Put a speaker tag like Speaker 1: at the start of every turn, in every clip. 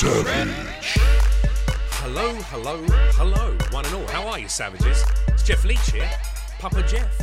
Speaker 1: Savage.
Speaker 2: Hello, hello, hello, one and all. How are you, savages? It's Jeff Leach here, Papa Jeff,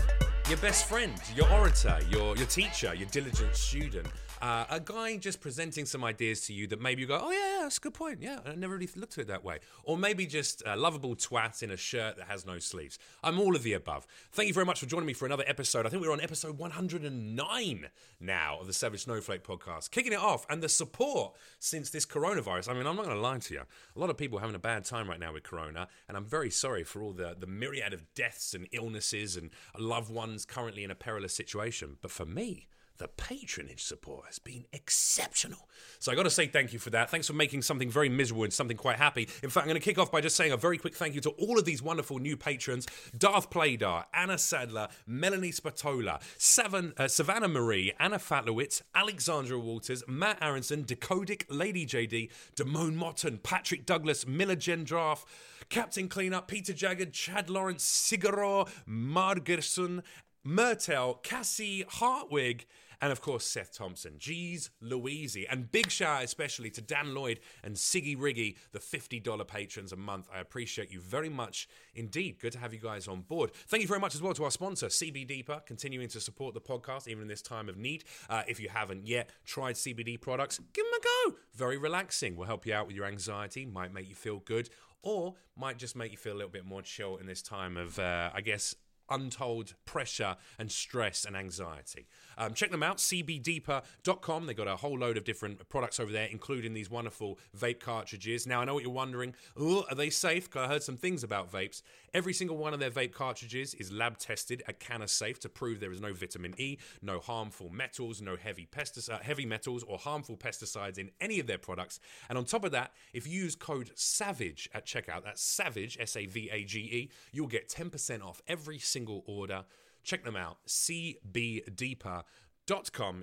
Speaker 2: your best friend, your orator, your your teacher, your diligent student. Uh, a guy just presenting some ideas to you that maybe you go, oh yeah, that's a good point. Yeah, I never really looked at it that way. Or maybe just a lovable twat in a shirt that has no sleeves. I'm all of the above. Thank you very much for joining me for another episode. I think we're on episode 109 now of the Savage Snowflake podcast, kicking it off, and the support since this coronavirus. I mean, I'm not going to lie to you. A lot of people are having a bad time right now with corona, and I'm very sorry for all the the myriad of deaths and illnesses and loved ones currently in a perilous situation. But for me the patronage support has been exceptional. So I got to say thank you for that. Thanks for making something very miserable and something quite happy. In fact, I'm going to kick off by just saying a very quick thank you to all of these wonderful new patrons Darth Playdar, Anna Sadler, Melanie Spatola, Savan, uh, Savannah Marie, Anna Fatlowitz, Alexandra Walters, Matt Aronson, Decodic, Lady JD, Damone Motton, Patrick Douglas, Miller Gendraff, Captain Cleanup, Peter Jagged, Chad Lawrence, Sigaro, Margerson, Mertel, Cassie Hartwig, and of course Seth Thompson. Geez Louise. And big shout especially to Dan Lloyd and Siggy Riggy, the $50 patrons a month. I appreciate you very much indeed. Good to have you guys on board. Thank you very much as well to our sponsor, CB Deeper, continuing to support the podcast even in this time of need. Uh, if you haven't yet tried CBD products, give them a go. Very relaxing. Will help you out with your anxiety, might make you feel good, or might just make you feel a little bit more chill in this time of, uh, I guess, untold pressure and stress and anxiety. Um, check them out, cbdeeper.com. They've got a whole load of different products over there, including these wonderful vape cartridges. Now, I know what you're wondering are they safe? I heard some things about vapes. Every single one of their vape cartridges is lab tested at CannaSafe to prove there is no vitamin E, no harmful metals, no heavy, pestic- uh, heavy metals, or harmful pesticides in any of their products. And on top of that, if you use code SAVAGE at checkout, that's SAVAGE, S A V A G E, you'll get 10% off every single order. Check them out. cbdeeper.com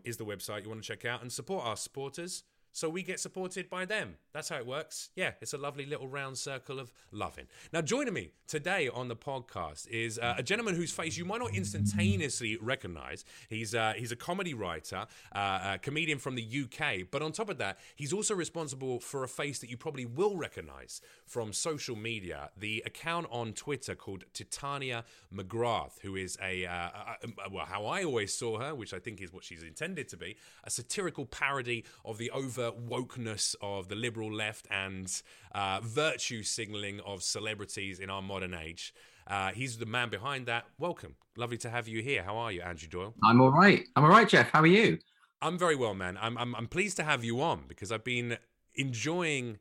Speaker 2: is the website you want to check out and support our supporters so we get supported by them. That's how it works. Yeah, it's a lovely little round circle of loving. Now, joining me today on the podcast is uh, a gentleman whose face you might not instantaneously recognize. He's uh, he's a comedy writer, uh, a comedian from the UK, but on top of that, he's also responsible for a face that you probably will recognize from social media. The account on Twitter called Titania McGrath, who is a, uh, a well, how I always saw her, which I think is what she's intended to be, a satirical parody of the over wokeness of the liberal left and uh, virtue signaling of celebrities in our modern age. Uh, he's the man behind that. Welcome. Lovely to have you here. How are you, Andrew Doyle?
Speaker 3: I'm all right. I'm all right, Jeff. How are you?
Speaker 2: I'm very well, man. I'm, I'm, I'm pleased to have you on because I've been enjoying.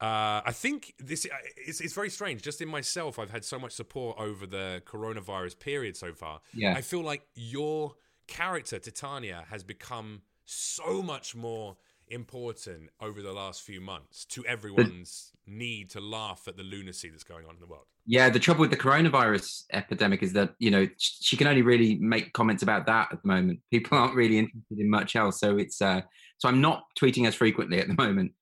Speaker 2: Uh, I think this uh, it's, it's very strange. Just in myself, I've had so much support over the coronavirus period so far.
Speaker 3: Yeah.
Speaker 2: I feel like your character, Titania, has become so much more important over the last few months to everyone's need to laugh at the lunacy that's going on in the world.
Speaker 3: Yeah, the trouble with the coronavirus epidemic is that you know she can only really make comments about that at the moment. People aren't really interested in much else, so it's uh, so I'm not tweeting as frequently at the moment,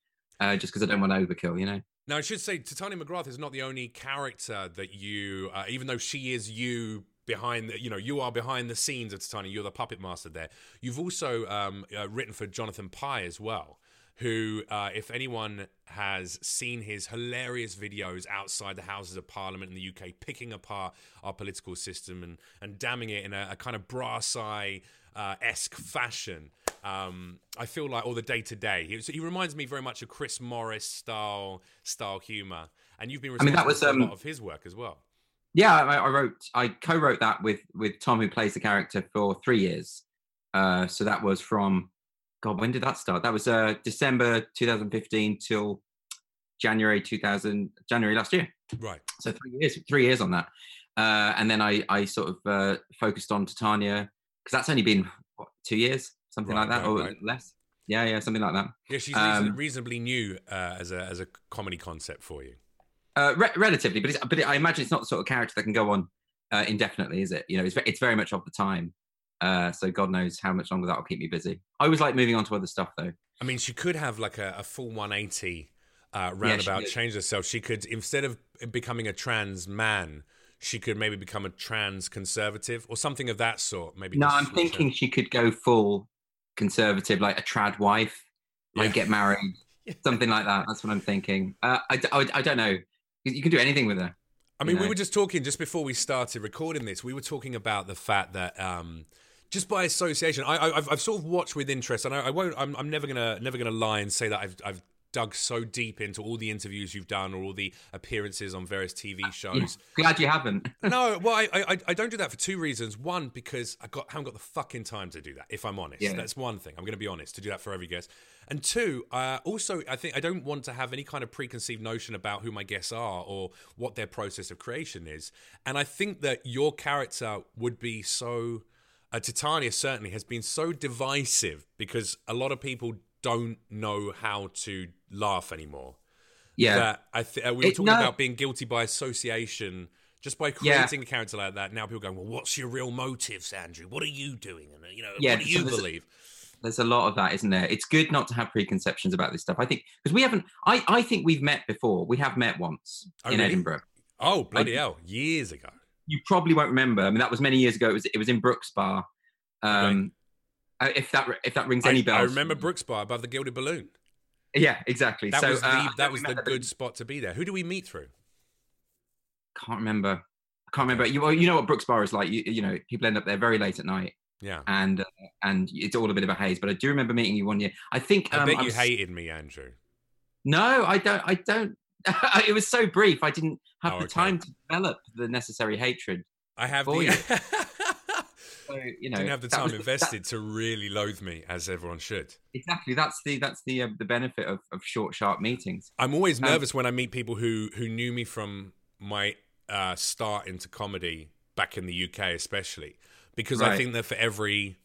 Speaker 3: uh, just because I don't want to overkill. You know.
Speaker 2: Now I should say, Titania McGrath is not the only character that you, uh, even though she is you behind the, you know you are behind the scenes of Titania you're the puppet master there. You've also um, uh, written for Jonathan Pie as well who uh, if anyone has seen his hilarious videos outside the houses of parliament in the UK picking apart our political system and and damning it in a, a kind of brass eye uh, esque fashion um, I feel like all the day to day. He, he reminds me very much of Chris Morris style style humor. And you've been responsible I mean, that was, um, for a lot of his work as well
Speaker 3: yeah, I, I, wrote, I co-wrote that with with Tom, who plays the character, for three years. Uh, so that was from, God, when did that start? That was uh, December 2015 till January 2000, January last year.
Speaker 2: Right.
Speaker 3: So three years, three years on that, uh, and then I I sort of uh, focused on Titania because that's only been what two years, something right, like that, right, or right. less. Yeah, yeah, something like that.
Speaker 2: Yeah, she's um, reasonably new uh, as a as a comedy concept for you.
Speaker 3: Uh, re- relatively, but but it, I imagine it's not the sort of character that can go on uh, indefinitely, is it? You know, it's it's very much of the time. Uh, so God knows how much longer that will keep me busy. I always like moving on to other stuff, though.
Speaker 2: I mean, she could have like a, a full 180 uh, roundabout yeah, change herself. She could instead of becoming a trans man, she could maybe become a trans conservative or something of that sort. Maybe.
Speaker 3: No, I'm thinking she could go full conservative, like a trad wife, like yeah. get married, something like that. That's what I'm thinking. Uh, I, I, I don't know. You can do anything with her.
Speaker 2: I mean,
Speaker 3: you
Speaker 2: we were just talking just before we started recording this. We were talking about the fact that um, just by association, I, I, I've, I've sort of watched with interest, and I, I won't. I'm, I'm never gonna never gonna lie and say that I've, I've dug so deep into all the interviews you've done or all the appearances on various TV shows.
Speaker 3: Yeah, glad you haven't.
Speaker 2: no, well, I, I I don't do that for two reasons. One, because I got haven't got the fucking time to do that. If I'm honest,
Speaker 3: Yeah.
Speaker 2: that's one thing. I'm going to be honest to do that for every guest. And two, uh, also, I think I don't want to have any kind of preconceived notion about who my guests are or what their process of creation is. And I think that your character would be so. Uh, Titania certainly has been so divisive because a lot of people don't know how to laugh anymore
Speaker 3: Yeah.
Speaker 2: that I th- uh, we were
Speaker 3: It-
Speaker 2: talking
Speaker 3: no.
Speaker 2: about being guilty by association just by creating a character like that. Now people are going, well, what's your real motives, Andrew? What are you doing? And uh, you know,
Speaker 3: Yeah,
Speaker 2: what do
Speaker 3: so
Speaker 2: you
Speaker 3: a-
Speaker 2: believe?
Speaker 3: There's a lot of that, isn't there? It's good not to have preconceptions about this stuff. I think because we haven't. I I think we've met before. We have met once
Speaker 2: Oh,
Speaker 3: in
Speaker 2: really?
Speaker 3: Edinburgh.
Speaker 2: Oh bloody hell! Years ago.
Speaker 3: You probably won't remember. I mean, that was many years ago. It was it was in Brooks Bar. Um, If that if that rings any
Speaker 2: I,
Speaker 3: bells.
Speaker 2: I remember Brooks Bar above the Gilded Balloon.
Speaker 3: Yeah, exactly.
Speaker 2: That
Speaker 3: so
Speaker 2: was the
Speaker 3: uh,
Speaker 2: that was the good spot to be there. Who do we meet through?
Speaker 3: Can't remember. I can't remember. You well, you know what Brooks Bar is like. You, you know, people end up there very late at night,
Speaker 2: Yeah,
Speaker 3: and uh, and it's all a bit of a haze. But I do remember meeting you one year. I think.
Speaker 2: I
Speaker 3: Um,
Speaker 2: bet
Speaker 3: I
Speaker 2: you
Speaker 3: was-
Speaker 2: hated me, Andrew.
Speaker 3: No, I don't. I don't. it was so brief. I didn't have
Speaker 2: Oh,
Speaker 3: the
Speaker 2: okay.
Speaker 3: time to develop the necessary hatred.
Speaker 2: I have
Speaker 3: For
Speaker 2: the.
Speaker 3: you. So you know,
Speaker 2: Didn't have the time
Speaker 3: was that-
Speaker 2: invested to really loathe me, as everyone should.
Speaker 3: exactly. That's the that's the uh, the benefit of, of short, sharp meetings.
Speaker 2: I'm always
Speaker 3: Um,
Speaker 2: nervous when I meet people who who knew me from my uh, start into comedy back in the UK, especially because I
Speaker 3: Right.
Speaker 2: think that for every,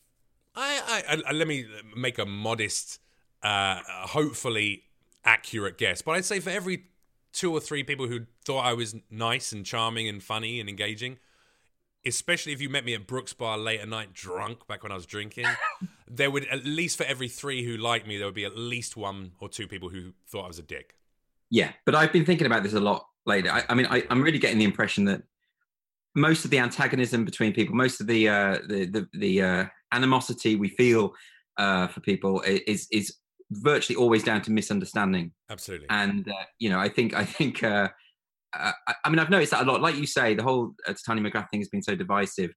Speaker 2: I, I, I let me make a modest, uh, hopefully accurate guess, but I'd say for every two or three people who thought I was nice and charming and funny and engaging. Especially if you met me at Brooks Bar late at night, drunk back when I was drinking, there would at least for every three who liked me, there would be at least one or two people who thought I was a dick.
Speaker 3: Yeah, but I've been thinking about this a lot lately. I, I mean, I, I'm really getting the impression that most of the antagonism between people, most of the uh, the the, the uh, animosity we feel uh, for people is is virtually always down to misunderstanding.
Speaker 2: Absolutely.
Speaker 3: And uh, you know, I think I think uh, I, I mean I've noticed that a lot. Like you say, the whole uh, Titania McGrath thing has been so divisive,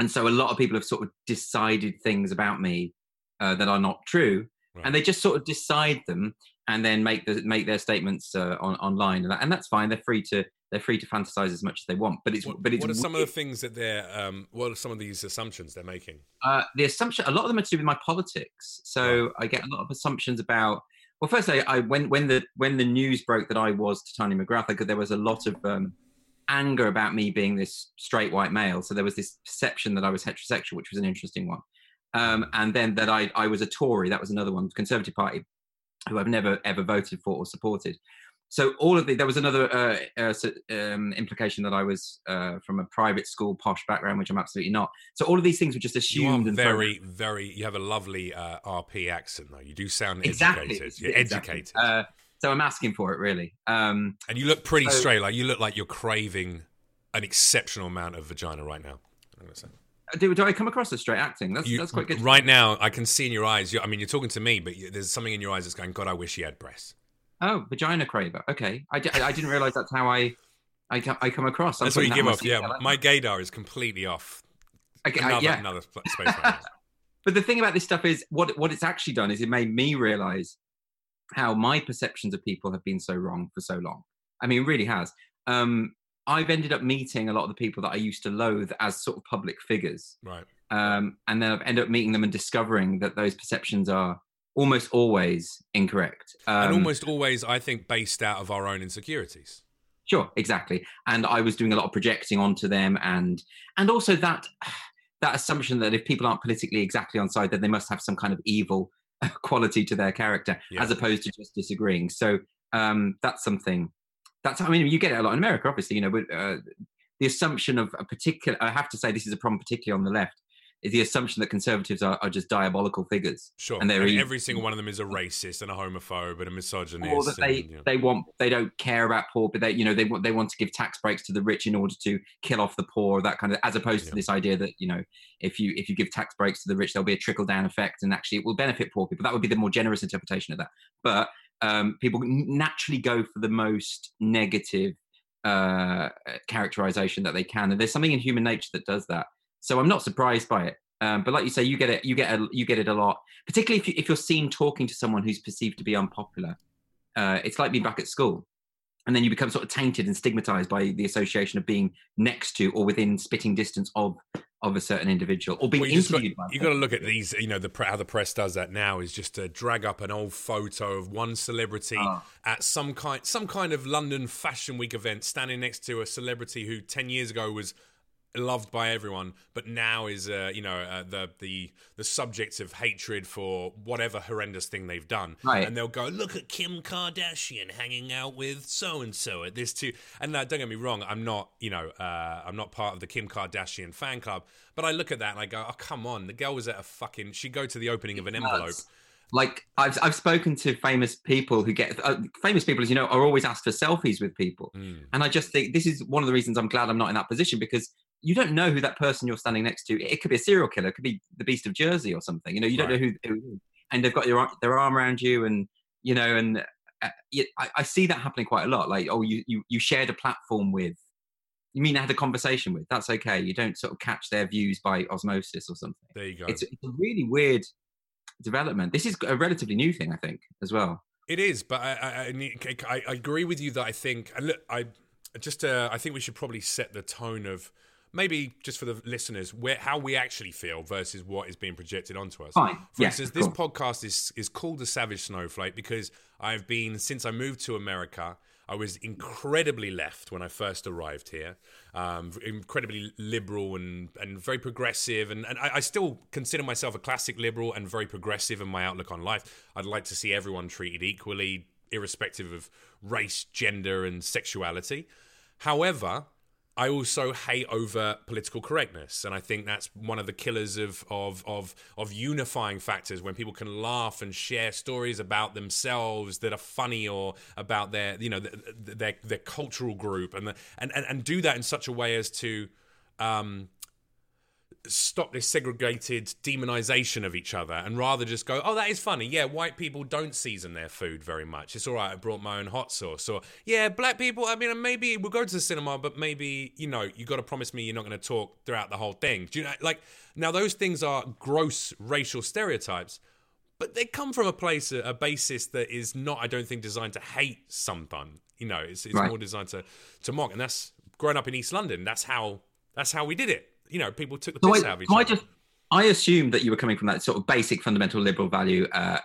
Speaker 3: and so a lot of people have sort of decided things about me uh, that are not true,
Speaker 2: Right.
Speaker 3: and they just sort of decide them and then make the make their statements uh, on online, and, that, and that's fine. They're free to they're free to fantasize as much as they want. But it's
Speaker 2: what,
Speaker 3: but it's
Speaker 2: what are some of the things that they're um, what are some of these assumptions they're making
Speaker 3: uh, the assumption a lot of them are to do with my politics so i get a lot of assumptions about well firstly i when when the when the news broke that i was titania mcgrath I, could- there was a lot of um, anger about me being this straight white male. So there was this perception that i was heterosexual which was an interesting one. Um, and then that I, I was a tory. That was another one. Conservative party who i've never ever voted for or supported so all of the there was another uh, uh, um, implication that I was uh, from a private school posh background, which I'm absolutely not. So all of these things were just
Speaker 2: you
Speaker 3: assumed
Speaker 2: are
Speaker 3: and thrown-
Speaker 2: very very you have a lovely uh, rp accent though you do sound
Speaker 3: exactly
Speaker 2: educated you're
Speaker 3: exactly.
Speaker 2: educated
Speaker 3: Uh, so I'm asking for it really. Um,
Speaker 2: and you look pretty
Speaker 3: so-
Speaker 2: straight like you look like you're craving an exceptional amount of vagina right now I'm gonna say.
Speaker 3: do, do I come across as straight acting? That's,
Speaker 2: You-
Speaker 3: that's quite good.
Speaker 2: right now i can see in your eyes you I mean you're talking to me but you, there's something in your eyes that's going god i wish he had breasts
Speaker 3: Oh, vagina craver. Okay, I, I didn't realize that's how I I, co- I come across. I'm
Speaker 2: that's what you give off yeah my gaydar is completely off
Speaker 3: Okay, I-
Speaker 2: another,
Speaker 3: yeah.
Speaker 2: another space.
Speaker 3: But the thing about this stuff is what what it's actually done is it made me realize how my perceptions of people have been so wrong for so long. I mean, it really has. Um, I've ended up meeting a lot of the people that I used to loathe as sort of public figures.
Speaker 2: right
Speaker 3: um, and then I've ended up meeting them and discovering that those perceptions are almost always incorrect. Um,
Speaker 2: and almost always i think based out of our own insecurities
Speaker 3: sure, exactly. And I was doing a lot of projecting onto them, and and also that that assumption that if people aren't politically exactly on side, then they must have some kind of evil quality to their character,
Speaker 2: Yeah.
Speaker 3: as opposed to just disagreeing. So um, that's something. That's I mean, you get it a lot in America, obviously. You know, but uh, the assumption of a particular. I have to say, this is a problem, particularly on the left. Is the assumption that conservatives are, are just diabolical figures,
Speaker 2: Sure.
Speaker 3: And
Speaker 2: And, every single one of them is a racist and a homophobe and a misogynist.
Speaker 3: or that they
Speaker 2: and, know.
Speaker 3: they want they don't care about poor, but they you know they want they want to give tax breaks to the rich in order to kill off the poor, that kind of as opposed
Speaker 2: Yeah.
Speaker 3: to this idea that you know if you if you give tax breaks to the rich, there'll be a trickle down effect, and actually it will benefit poor people. That would be the more generous interpretation of that. But um, people naturally go for the most negative uh, characterization that they can, and there's something in human nature that does that. So I'm not surprised by it. Um, but like you say, you get it, you get a, you get it a lot, particularly if you if you're seen talking to someone who's perceived to be unpopular. Uh, it's like being back at school, and then you become sort of tainted and stigmatized by the association of being next to or within spitting distance of of a certain individual or being
Speaker 2: Well, you
Speaker 3: interviewed.
Speaker 2: got, you got to look at these. You know, the how the press does that now is just to drag up an old photo of one celebrity
Speaker 3: Ah.
Speaker 2: at some kind some kind of London Fashion Week event, standing next to a celebrity who ten years ago was loved by everyone, but now is uh, you know uh, the the the subject of hatred for whatever horrendous thing they've done.
Speaker 3: Right.
Speaker 2: And they'll go, look at Kim Kardashian hanging out with so and so at this too. And uh, don't get me wrong, I'm not you know uh, I'm not part of the Kim Kardashian fan club, but I look at that and I go, oh come on, the girl was at a fucking. She'd go to the opening of an envelope.
Speaker 3: Like I've I've spoken to famous people who get uh, famous people, as you know, are always asked for selfies with people,
Speaker 2: Mm.
Speaker 3: and I just think this is one of the reasons I'm glad I'm not in that position because you don't know who that person you're standing next to. It could be a serial killer, it could be the Beast of Jersey or something. You know, you don't
Speaker 2: Right.
Speaker 3: know who, who, and they've got your their arm around you, and you know, and uh, I, I see that happening quite a lot. Like, oh, you you you shared a platform with. You mean I had a conversation with? That's okay. You don't sort of catch their views by osmosis or something
Speaker 2: There you go.
Speaker 3: it's, it's a really weird development. This is a relatively new thing, I think, as well.
Speaker 2: It is, but I, I, I, I, I agree with you that I think, and look, I just, uh, I think we should probably set the tone of maybe just for the listeners where how we actually feel versus what is being projected onto us.
Speaker 3: Fine.
Speaker 2: For instance, this podcast is is called the Savage Snowflake because I've been since I moved to America. I was incredibly left when I first arrived here, um, incredibly liberal and, and very progressive. And, and I, I still consider myself a classic liberal and very progressive in my outlook on life. I'd like to see everyone treated equally, irrespective of race, gender, and sexuality. However, I also hate over political correctness, and I think that's one of the killers of of of of unifying factors when people can laugh and share stories about themselves that are funny or about their you know th- th- their their cultural group and the, and, and and do that in such a way as to um, stop this segregated demonization of each other and rather just go, oh, that is funny. Yeah, white people don't season their food very much. It's all right. I brought my own hot sauce. Or, yeah, black people, I mean, maybe we'll go to the cinema, but maybe, you know, you got to promise me you're not going to talk throughout the whole thing. Do you know, like, now those things are gross racial stereotypes. But they come from a place, a, basis that is not, I don't think, designed to hate someone. You know, it's, it's
Speaker 3: Right.
Speaker 2: more designed to, to mock, and that's growing up in East London. That's how that's how we did it. You know, people took the
Speaker 3: So
Speaker 2: piss
Speaker 3: I,
Speaker 2: out of each
Speaker 3: so I just I assumed that you were coming from that sort of basic fundamental liberal value. Uh,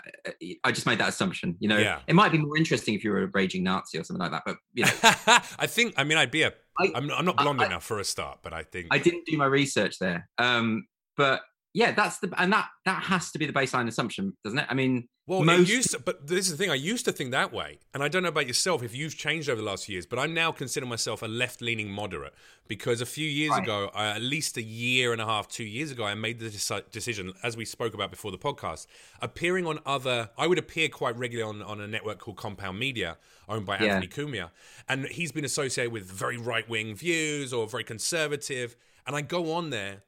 Speaker 3: I just made that assumption. You know,
Speaker 2: Yeah.
Speaker 3: it might be more interesting if you were a raging Nazi or something like that. But you know,
Speaker 2: I think. I mean, I'd be a.
Speaker 3: I-
Speaker 2: I'm, I'm not blonde
Speaker 3: I-
Speaker 2: enough for a start, but I think.
Speaker 3: I didn't do my research there. Um, but yeah, that's the and that that has to be the baseline assumption, doesn't it? I mean,
Speaker 2: Well,
Speaker 3: most
Speaker 2: used to, but this is the thing. I used to think that way, and I don't know about yourself if you've changed over the last few years. But I now consider myself a left-leaning moderate because a few years
Speaker 3: Right.
Speaker 2: ago, uh, at least a year and a half, two years ago, I made the deci- decision, as we spoke about before the podcast, appearing on other. I would appear quite regularly on, on a network called Compound Media, owned by
Speaker 3: Yeah.
Speaker 2: Anthony Cumia, and he's been associated with very right-wing views or very conservative, and I go on there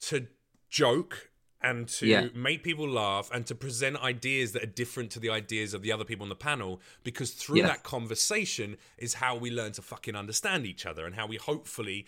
Speaker 2: to joke and to
Speaker 3: Yeah.
Speaker 2: make people laugh and to present ideas that are different to the ideas of the other people on the panel because through
Speaker 3: Yes.
Speaker 2: that conversation is how we learn to fucking understand each other and how we hopefully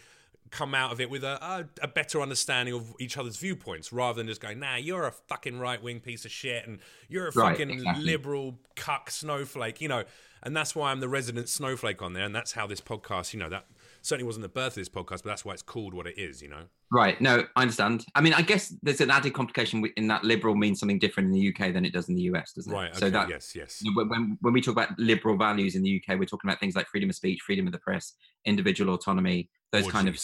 Speaker 2: come out of it with a, a, a better understanding of each other's viewpoints rather than just going nah you're a fucking right-wing piece of shit and you're a
Speaker 3: Right,
Speaker 2: fucking
Speaker 3: exactly.
Speaker 2: liberal cuck snowflake you know and that's why i'm the resident snowflake on there and that's how this podcast you know that certainly wasn't the birth of this podcast but that's why it's called what it is you know
Speaker 3: Right. No, I understand. I mean, I guess there's an added complication in that liberal means something different in the UK than it does in the US, doesn't it?
Speaker 2: right okay,
Speaker 3: So that
Speaker 2: yes yes
Speaker 3: when- when we talk about liberal values in the UK, we're talking about things like freedom of speech, freedom of the press, individual autonomy, those kind of.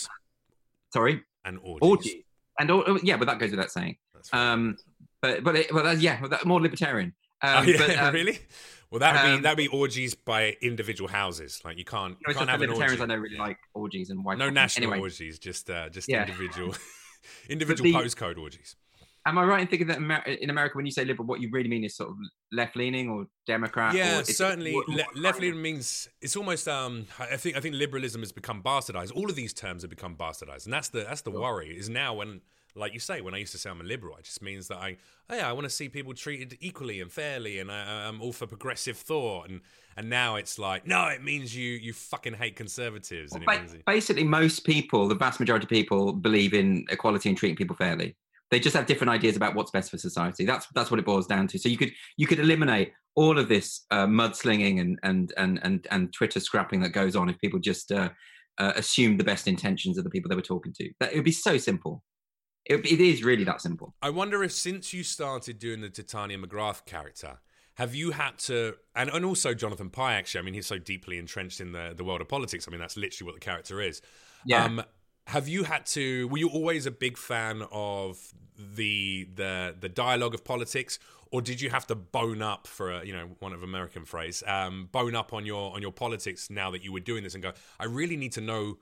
Speaker 3: Sorry,
Speaker 2: and orgies.
Speaker 3: orgies, and all, oh, yeah, but that goes without saying.
Speaker 2: That's right.
Speaker 3: Um, but but it, well, that's, yeah, more libertarian.
Speaker 2: oh,
Speaker 3: Um,
Speaker 2: yeah,
Speaker 3: but, um,
Speaker 2: really? Well, that would be
Speaker 3: um,
Speaker 2: that would be orgies by individual houses. Like you can't
Speaker 3: you it's
Speaker 2: can't have an orgy.
Speaker 3: I know really like orgies and white.
Speaker 2: no
Speaker 3: coffee.
Speaker 2: national
Speaker 3: Anyway,
Speaker 2: orgies, just uh, just
Speaker 3: Yeah.
Speaker 2: individual individual
Speaker 3: the-
Speaker 2: postcode orgies.
Speaker 3: am I right in thinking that Amer- in America, when you say liberal, what you really mean is sort of left leaning or Democrat? or
Speaker 2: Yeah,
Speaker 3: it
Speaker 2: certainly. Le- left leaning means it's almost. Um, I think I think liberalism has become bastardized. All of these terms have become bastardized, and that's the that's the
Speaker 3: Sure.
Speaker 2: worry. Is now when like you say, when I used to say I'm a liberal, it just means that I, oh yeah, I want to see people treated equally and fairly, and I, I'm all for progressive thought. And and now it's like, no, it means you you fucking hate conservatives.
Speaker 3: Well,
Speaker 2: ba-
Speaker 3: means... basically, most people, the vast majority of people, believe in equality and treating people fairly. They just have different ideas about what's best for society. That's that's what it boils down to. So you could you could eliminate all of this uh, mudslinging and and and and and Twitter scrapping that goes on if people just uh, uh, assumed the best intentions of the people they were talking to. That it would be so simple. It, it is really that simple.
Speaker 2: I wonder if since you started doing the Titania McGrath character, have you had to and, and also Jonathan Pie actually, I mean he's so deeply entrenched in the, the world of politics. I mean that's literally what the character is.
Speaker 3: Yeah. Um,
Speaker 2: have you had to were you always a big fan of the the the dialogue of politics or did you have to bone up for a you know one of American phrase um, bone up on your on your politics now that you were doing this and go I really need to know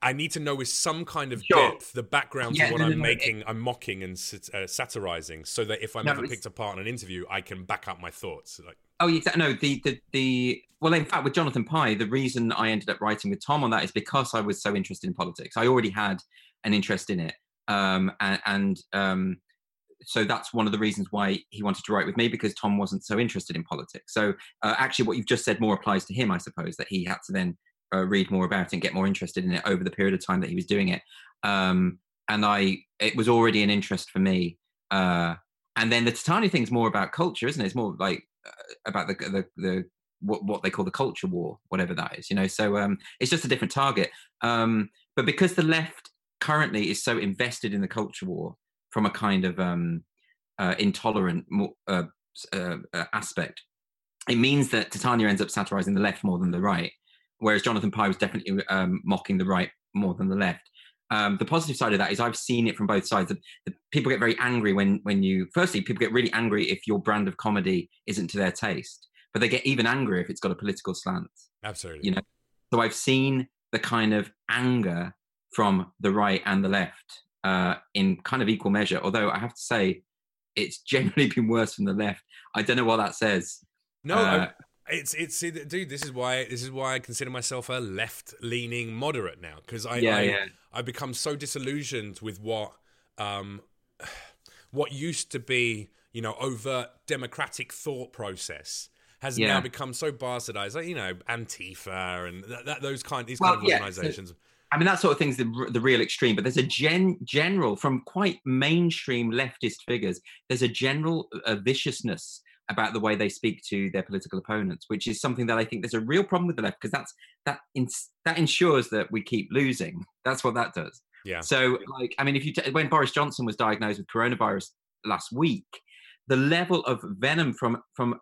Speaker 2: I need to know with some kind of sure. depth the background yeah, to what no, I'm no, making, it, I'm mocking and uh, satirizing, so that if I'm no, ever picked apart in an interview, I can back up my thoughts. Like,
Speaker 3: oh, yeah, no, the, the the well, in fact, with Jonathan Pie, the reason I ended up writing with Tom on that is because I was so interested in politics. I already had an interest in it, um, and, and um, so that's one of the reasons why he wanted to write with me because Tom wasn't so interested in politics. So uh, actually, what you've just said more applies to him, I suppose, that he had to then uh, read more about it and get more interested in it over the period of time that he was doing it. Um, and I, it was already an interest for me. Uh, and then the Titania thing's more about culture, isn't it? It's more like uh, about the, the, the what, what they call the culture war, whatever that is, you know. So um, it's just a different target. Um, but because the left currently is so invested in the culture war from a kind of um, uh, intolerant uh, uh, aspect, it means that Titania ends up satirizing the left more than the right whereas Jonathan Pie was definitely um, mocking the right more than the left. Um, the positive side of that is I've seen it from both sides. The, the people get very angry when when you firstly people get really angry if your brand of comedy isn't to their taste, but they get even angrier if it's got a political slant.
Speaker 2: Absolutely,
Speaker 3: you know. So I've seen the kind of anger from the right and the left uh, in kind of equal measure. Although I have to say, it's generally been worse from the left. I don't know what that says.
Speaker 2: No, uh, it's it's dude. This is why this is why I consider myself a left leaning moderate now because I,
Speaker 3: yeah,
Speaker 2: I
Speaker 3: yeah.
Speaker 2: I become so disillusioned with what um what used to be you know overt democratic thought process has yeah. now become so bastardized. Like you know Antifa and that, that those kind these well, kind of yeah, organizations. So,
Speaker 3: I mean that sort of thing's the the real extreme, but there's a gen general from quite mainstream leftist figures. There's a general uh, viciousness about the way they speak to their political opponents, which is something that I think there's a real problem with the left because that's that ins- that ensures that we keep losing. That's what that does.
Speaker 2: Yeah.
Speaker 3: So, like, I mean, if you t- when Boris Johnson was diagnosed with coronavirus last week, the level of venom from from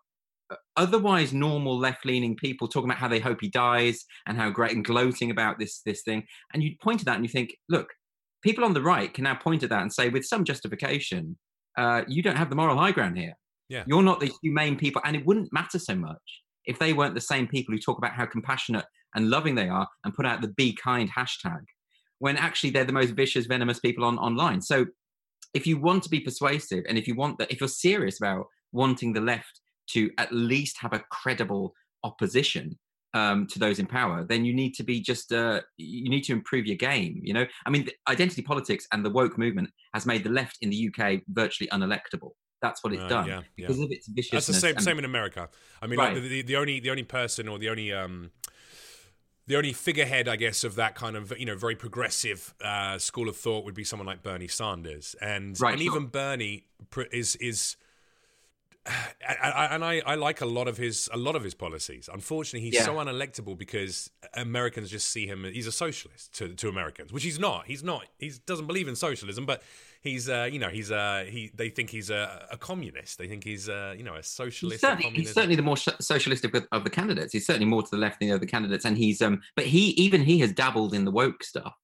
Speaker 3: uh, otherwise normal left-leaning people talking about how they hope he dies and how great and gloating about this this thing, and you point to that and you think, look, people on the right can now point at that and say, with some justification, uh, you don't have the moral high ground here.
Speaker 2: Yeah.
Speaker 3: You're not the humane people. And it wouldn't matter so much if they weren't the same people who talk about how compassionate and loving they are and put out the be kind hashtag when actually they're the most vicious, venomous people on online. So if you want to be persuasive and if you want that, if you're serious about wanting the left to at least have a credible opposition um, to those in power, then you need to be just uh, you need to improve your game. You know, I mean, identity politics and the woke movement has made the left in the UK virtually unelectable that's what it's done
Speaker 2: yeah,
Speaker 3: yeah. because of its viciousness.
Speaker 2: That's the same. And, same in America. I mean, right. like the, the, the, only the only person or the only um, the only figurehead, I guess, of that kind of you know very progressive uh, school of thought would be someone like Bernie Sanders, and
Speaker 3: right,
Speaker 2: and
Speaker 3: sure.
Speaker 2: even Bernie is is. And I, I like a lot of his a lot of his policies. Unfortunately, he's yeah. so unelectable because Americans just see him. He's a socialist to, to Americans, which he's not. He's not. He doesn't believe in socialism, but he's uh, you know he's uh, he they think he's a, a communist. They think he's uh, you know a socialist.
Speaker 3: He's certainly, he's certainly the more socialistic of, of, the candidates. He's certainly more to the left than the other candidates, and he's um, but he even he has dabbled in the woke stuff,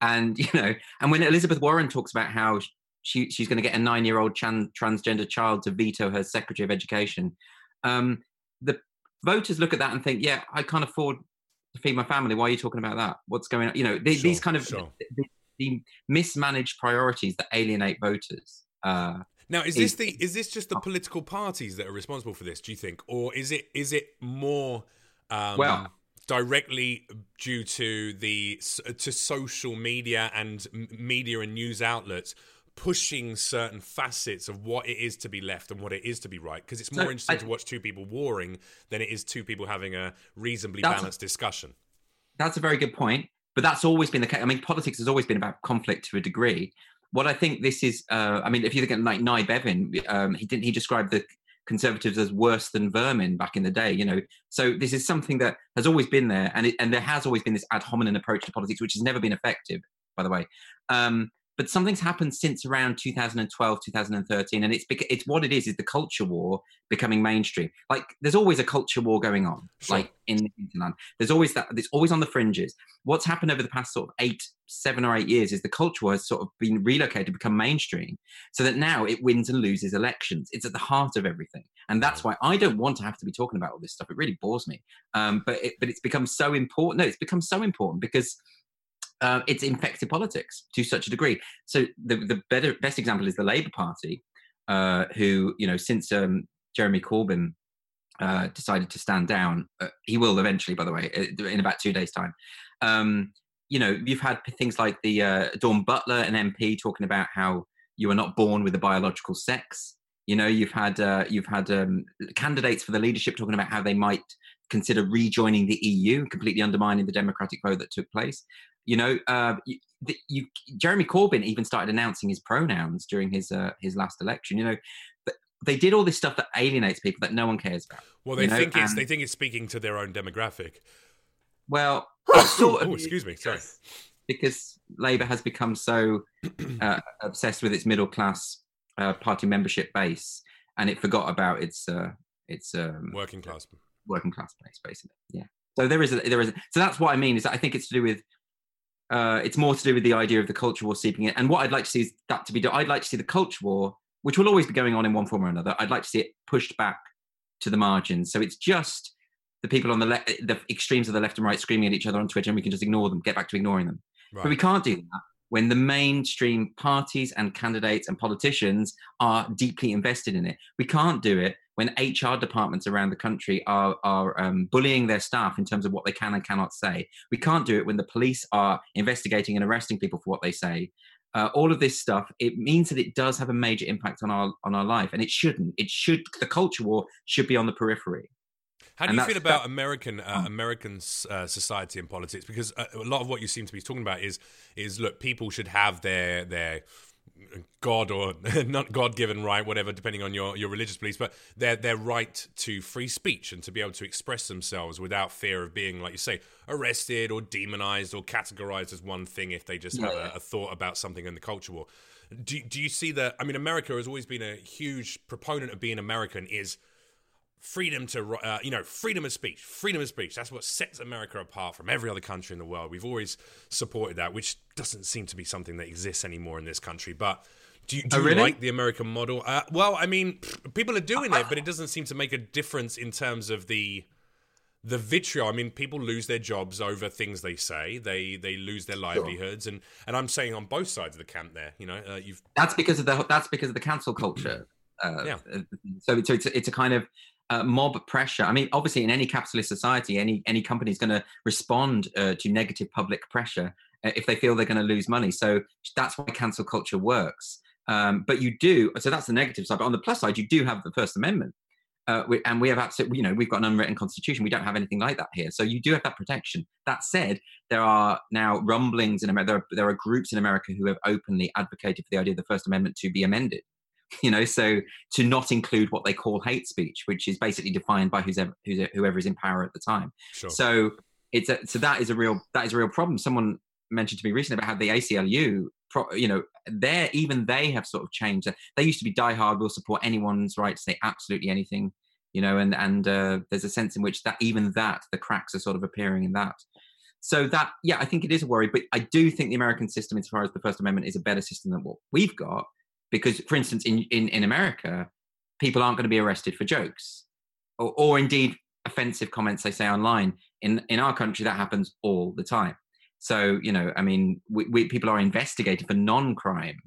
Speaker 3: and you know, and when Elizabeth Warren talks about how she she's going to get a nine year old transgender child to veto her Secretary of Education, um, the voters look at that and think, yeah, I can't afford to feed my family. Why are you talking about that? What's going on? You know, they, sure, these kind of
Speaker 2: sure
Speaker 3: the mismanaged priorities that alienate voters. Uh,
Speaker 2: now, is this the is this just the political parties that are responsible for this? Do you think, or is it is it more? Um,
Speaker 3: well,
Speaker 2: directly due to the to social media and media and news outlets pushing certain facets of what it is to be left and what it is to be right because it's more so interesting I, to watch two people warring than it is two people having a reasonably balanced discussion.
Speaker 3: That's a very good point but that's always been the case i mean politics has always been about conflict to a degree. What i think this is uh, i mean if you look at like Nye Bevan um, he didn't he described the conservatives as worse than vermin back in the day you know? So this is something that has always been there and it, and there has always been this ad hominem approach to politics which has never been effective by the way. Um, but something's happened since around 2012 2013 and it's it's what it is is the culture war becoming mainstream. Like there's always a culture war going on sure. like in the hinterland. There's always that it's always on the fringes. What's happened over the past sort of eight seven or eight years is the culture war has sort of been relocated become mainstream so that now it wins and loses elections. It's at the heart of everything and that's why i don't want to have to be talking about all this stuff. It really bores me. Um, but it, but it's become so important no it's become so important because uh, it's infected politics to such a degree. So the the better best example is the Labour Party, uh, who you know since um, Jeremy Corbyn uh, decided to stand down, uh, he will eventually, by the way, uh, in about two days' time. Um, you know, you've had things like the uh, Dawn Butler, an MP, talking about how you are not born with a biological sex. You know, you've had you've had um, candidates for the leadership talking about how they might consider rejoining the EU, completely undermining the democratic vote that took place. You know, uh, you, you, Jeremy Corbyn even started announcing his pronouns during his uh, his last election. You know, but they did all this stuff that alienates people that no one cares about.
Speaker 2: Well, they think know? it's and, they think it's speaking to their own demographic.
Speaker 3: Well,
Speaker 2: sort of, oh, excuse me, sorry.
Speaker 3: Because Labour has become so uh, obsessed with its middle class uh, party membership base, and it forgot about its uh, its um,
Speaker 2: working class
Speaker 3: working class base, basically. Yeah. So there is a, there is a, so that's what I mean is that I think it's to do with uh, it's more to do with the idea of the culture war seeping in. And what I'd like to see is that to be done. I'd like to see the culture war, which will always be going on in one form or another. I'd like to see it pushed back to the margins. So it's just the people on the left, the extremes of the left and right screaming at each other on Twitter, and we can just ignore them, get back to ignoring them. Right. But we can't do that when the mainstream parties and candidates and politicians are deeply invested in it. We can't do it when HR departments around the country are, are um, bullying their staff in terms of what they can and cannot say. We can't do it when the police are investigating and arresting people for what they say. Uh, all of this stuff it means that it does have a major impact on our on our life, and it shouldn't. It should. The culture war should be on the periphery.
Speaker 2: How do you feel about that, American uh, American uh, society and politics? Because a, uh, a lot of what you seem to be talking about is is look, people should have their their God or not God given right, whatever, depending on your, your religious beliefs, but their their right to free speech and to be able to express themselves without fear of being, like you say, arrested or demonized or categorized as one thing if they just yeah. have a, a, thought about something in the culture war. Do, do you see that? I mean, America has always been a huge proponent of being American, is freedom to uh, you know freedom of speech freedom of speech. That's what sets america apart from every other country in the world. We've always supported that which doesn't seem to be something that exists anymore in this country but do you, do oh, really? you like the american model? Uh, well i mean people are doing it but it doesn't seem to make a difference in terms of the the vitriol. I mean people lose their jobs over things they say. They they lose their livelihoods. Sure. and and i'm saying on both sides of the camp there you know uh, you've
Speaker 3: that's because of the that's because of the cancel culture. Uh, yeah. so, so it's, a, it's a kind of uh, mob pressure. I mean, obviously, in any capitalist society, any any company is going to respond uh, to negative public pressure uh, if they feel they're going to lose money. So that's why cancel culture works. Um, but you do. So that's the negative side. But on the plus side, you do have the First Amendment. Uh, we, and we have absolutely, you know, we've got an unwritten constitution. We don't have anything like that here. So you do have that protection. That said, there are now rumblings in America. There are, there are groups in America who have openly advocated for the idea of the First Amendment to be amended you know so to not include what they call hate speech which is basically defined by who's ever, who's, whoever is in power at the time. Sure. so it's a, so that is a real that is a real problem. Someone mentioned to me recently about how the ACLU you know they even they have sort of changed they used to be diehard will support anyone's right to say absolutely anything you know and and uh, there's a sense in which that even that the cracks are sort of appearing in that. So that yeah i think it is a worry but i do think the american system as far as the first amendment is a better system than what we've got because for instance in, in, in america people aren't going to be arrested for jokes or, or indeed offensive comments they say online in in our country that happens all the time so you know i mean we, we, people are investigated for non-crime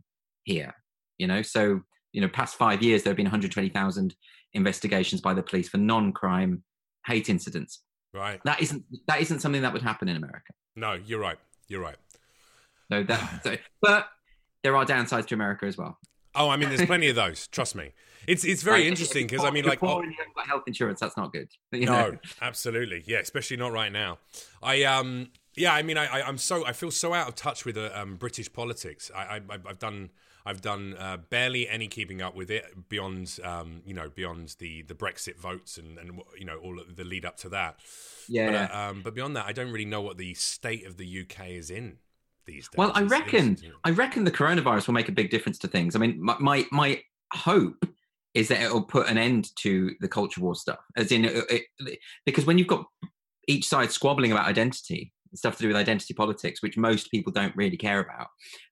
Speaker 3: here you know so you know past five years there have been 120000 investigations by the police for non-crime hate incidents
Speaker 2: Right.
Speaker 3: That isn't that isn't something that would happen in America.
Speaker 2: No, you're right. You're right.
Speaker 3: So that, so, but there are downsides to America as well.
Speaker 2: Oh, I mean, there's plenty of those. Trust me. It's it's very
Speaker 3: Like,
Speaker 2: interesting because I mean, like, oh,
Speaker 3: poor and you got health insurance. That's not good. You
Speaker 2: no, absolutely, yeah, especially not right now. I um, yeah, I mean, I, I I'm so I feel so out of touch with uh, um, British politics. I, I I've done I've done uh, barely any keeping up with it beyond um, you know, beyond the the Brexit votes and and you know all the lead up to that.
Speaker 3: Yeah.
Speaker 2: But, uh, um, but beyond that, I don't really know what the state of the UK is in these days.
Speaker 3: Well, I
Speaker 2: It's-
Speaker 3: reckon
Speaker 2: it's-
Speaker 3: I reckon the coronavirus will make a big difference to things. I mean, my my, my hope is that it'll put an end to the culture war stuff, as in, it, it, because when you've got each side squabbling about identity, stuff to do with identity politics, which most people don't really care about.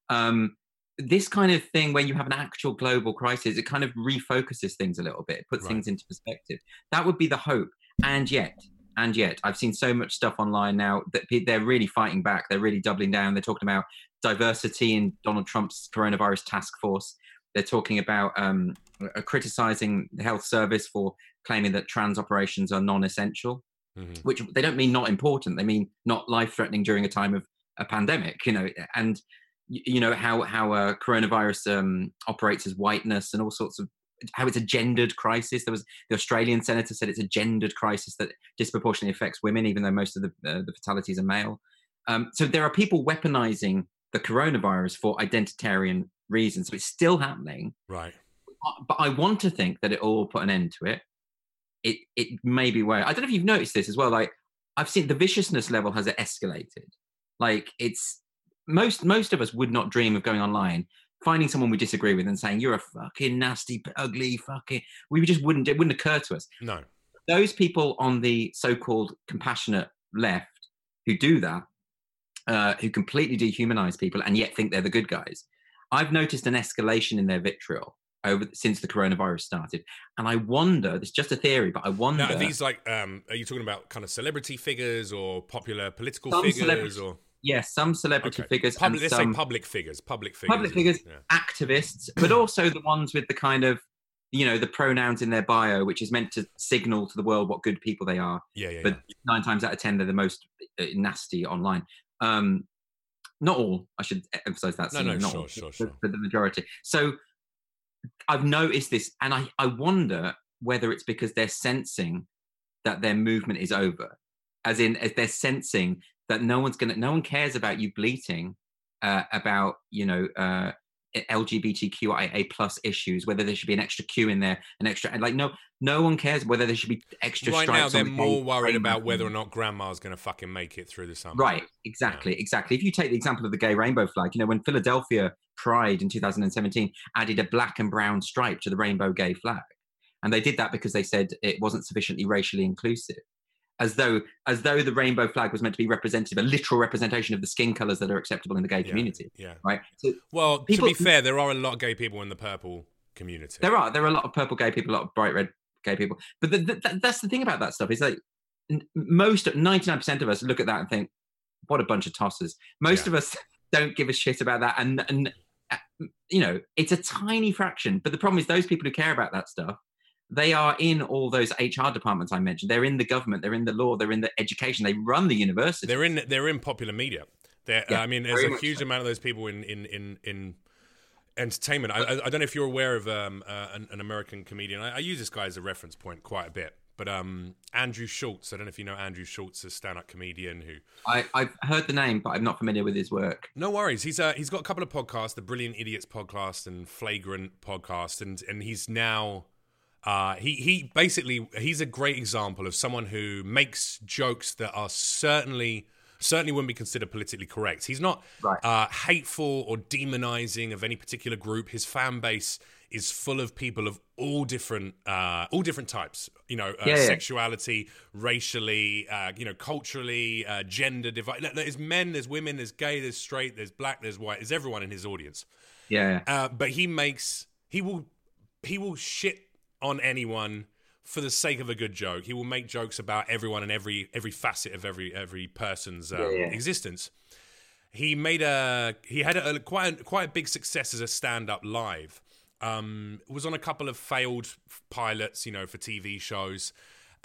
Speaker 3: Um, this kind of thing where you have an actual global crisis, it kind of refocuses things a little bit, it puts
Speaker 2: Right.
Speaker 3: things into perspective. That would be the hope. And yet, and yet, I've seen so much stuff online now that they're really fighting back. They're really doubling down. They're talking about diversity in Donald Trump's coronavirus task force. They're talking about um, uh, criticizing the health service for claiming that trans operations are non-essential,
Speaker 2: Mhm.
Speaker 3: which they don't mean not important. They mean not life-threatening during a time of a pandemic. You know, and you know how how uh, coronavirus um, operates as whiteness and all sorts of how it's a gendered crisis. There was the Australian senator said it's a gendered crisis that disproportionately affects women, even though most of the uh, the fatalities are male. Um, so there are people weaponizing the coronavirus for identitarian reasons. So it's still happening.
Speaker 2: right.
Speaker 3: Uh, But I want to think that it all put an end to it. It it may be where I don't know if you've noticed this as well. Like I've seen the viciousness level has escalated. Like it's most most of us would not dream of going online, finding someone we disagree with and saying you're a fucking nasty, ugly, fucking. We just wouldn't. It wouldn't occur to us
Speaker 2: No.
Speaker 3: those people on the so-called compassionate left who do that, uh, who completely dehumanize people and yet think they're the good guys, I've noticed an escalation in their vitriol over since the coronavirus started, and I wonder. It's just a theory, but I wonder.
Speaker 2: Now, are these like, um, are you talking about kind of celebrity figures or popular political figures or
Speaker 3: yes, some celebrity
Speaker 2: Okay.
Speaker 3: figures
Speaker 2: public?
Speaker 3: and some
Speaker 2: public figures. Public figures.
Speaker 3: public figures,
Speaker 2: Yeah.
Speaker 3: activists, but also the ones with the kind of you know the pronouns in their bio, which is meant to signal to the world what good people they are.
Speaker 2: Yeah, yeah,
Speaker 3: but nine times out of ten they're the most uh, nasty online. Um, not all, I should emphasize that.
Speaker 2: No, no,
Speaker 3: not
Speaker 2: sure,
Speaker 3: all,
Speaker 2: sure, sure.
Speaker 3: But the majority. So I've noticed this, and I, I wonder whether it's because they're sensing that their movement is over, as in as they're sensing that no one's gonna, no one cares about you bleating uh, about you know uh, LGBTQIA plus issues, whether there should be an extra Q in there, an extra, like no, no one cares whether there should be extra.
Speaker 2: Right now, they're
Speaker 3: the
Speaker 2: more worried
Speaker 3: rainbow.
Speaker 2: about whether or not grandma's going to fucking make it through the summer.
Speaker 3: Right, exactly, exactly. If you take the example of the gay rainbow flag, you know, when Philadelphia Pride in 2017 added a black and brown stripe to the rainbow gay flag, and they did that because they said it wasn't sufficiently racially inclusive, as though as though the rainbow flag was meant to be representative, a literal representation of the skin colors that are acceptable in the gay
Speaker 2: Yeah,
Speaker 3: community,
Speaker 2: Yeah.
Speaker 3: right? So
Speaker 2: Well,
Speaker 3: People-
Speaker 2: to be fair, there are a lot of gay people in the purple community.
Speaker 3: there are there are a lot of purple gay people, a lot of bright red gay people, but the, the, that- that's the thing about that stuff is like most 99% of us look at that and think, what a bunch of tossers. Most
Speaker 2: Yeah.
Speaker 3: of us don't give a shit about that, and and uh, you know it's a tiny fraction. But the problem is those people who care about that stuff. They are in all those HR departments I mentioned. They're in the government. They're in the law. They're in the education. They run the university.
Speaker 2: They're in. They're in popular media. They're,
Speaker 3: Yeah,
Speaker 2: I mean, there's a huge
Speaker 3: so.
Speaker 2: amount of those people in in in in entertainment. I, I, don't know if you're aware of um, uh, an, an American comedian. I, I use this guy as a reference point quite a bit. But um, Andrew Schulz. I don't know if you know Andrew Schulz, a stand-up comedian who
Speaker 3: I, I've heard the name, but I'm not familiar with his work.
Speaker 2: No worries. He's uh, he's got a couple of podcasts, the Brilliant Idiots podcast and Flagrant podcast, and and he's now uh, he he basically he's a great example of someone who makes jokes that are certainly certainly wouldn't be considered politically correct. He's not
Speaker 3: Right.
Speaker 2: uh, hateful or demonizing of any particular group. His fan base is full of people of all different uh, all different types. You know, uh,
Speaker 3: Yeah, yeah.
Speaker 2: sexuality, racially, uh, you know, culturally, uh, gender divide. There's men, there's women, there's gay, there's straight, there's black, there's white. There's everyone in his audience.
Speaker 3: Yeah,
Speaker 2: Uh, but he makes he will he will shit on anyone for the sake of a good joke. He will make jokes about everyone and every every facet of every every person's um,
Speaker 3: Yeah, yeah.
Speaker 2: existence. He made a he had a, quite a, quite a big success as a stand up live. Um, was on a couple of failed pilots, you know, for TV shows.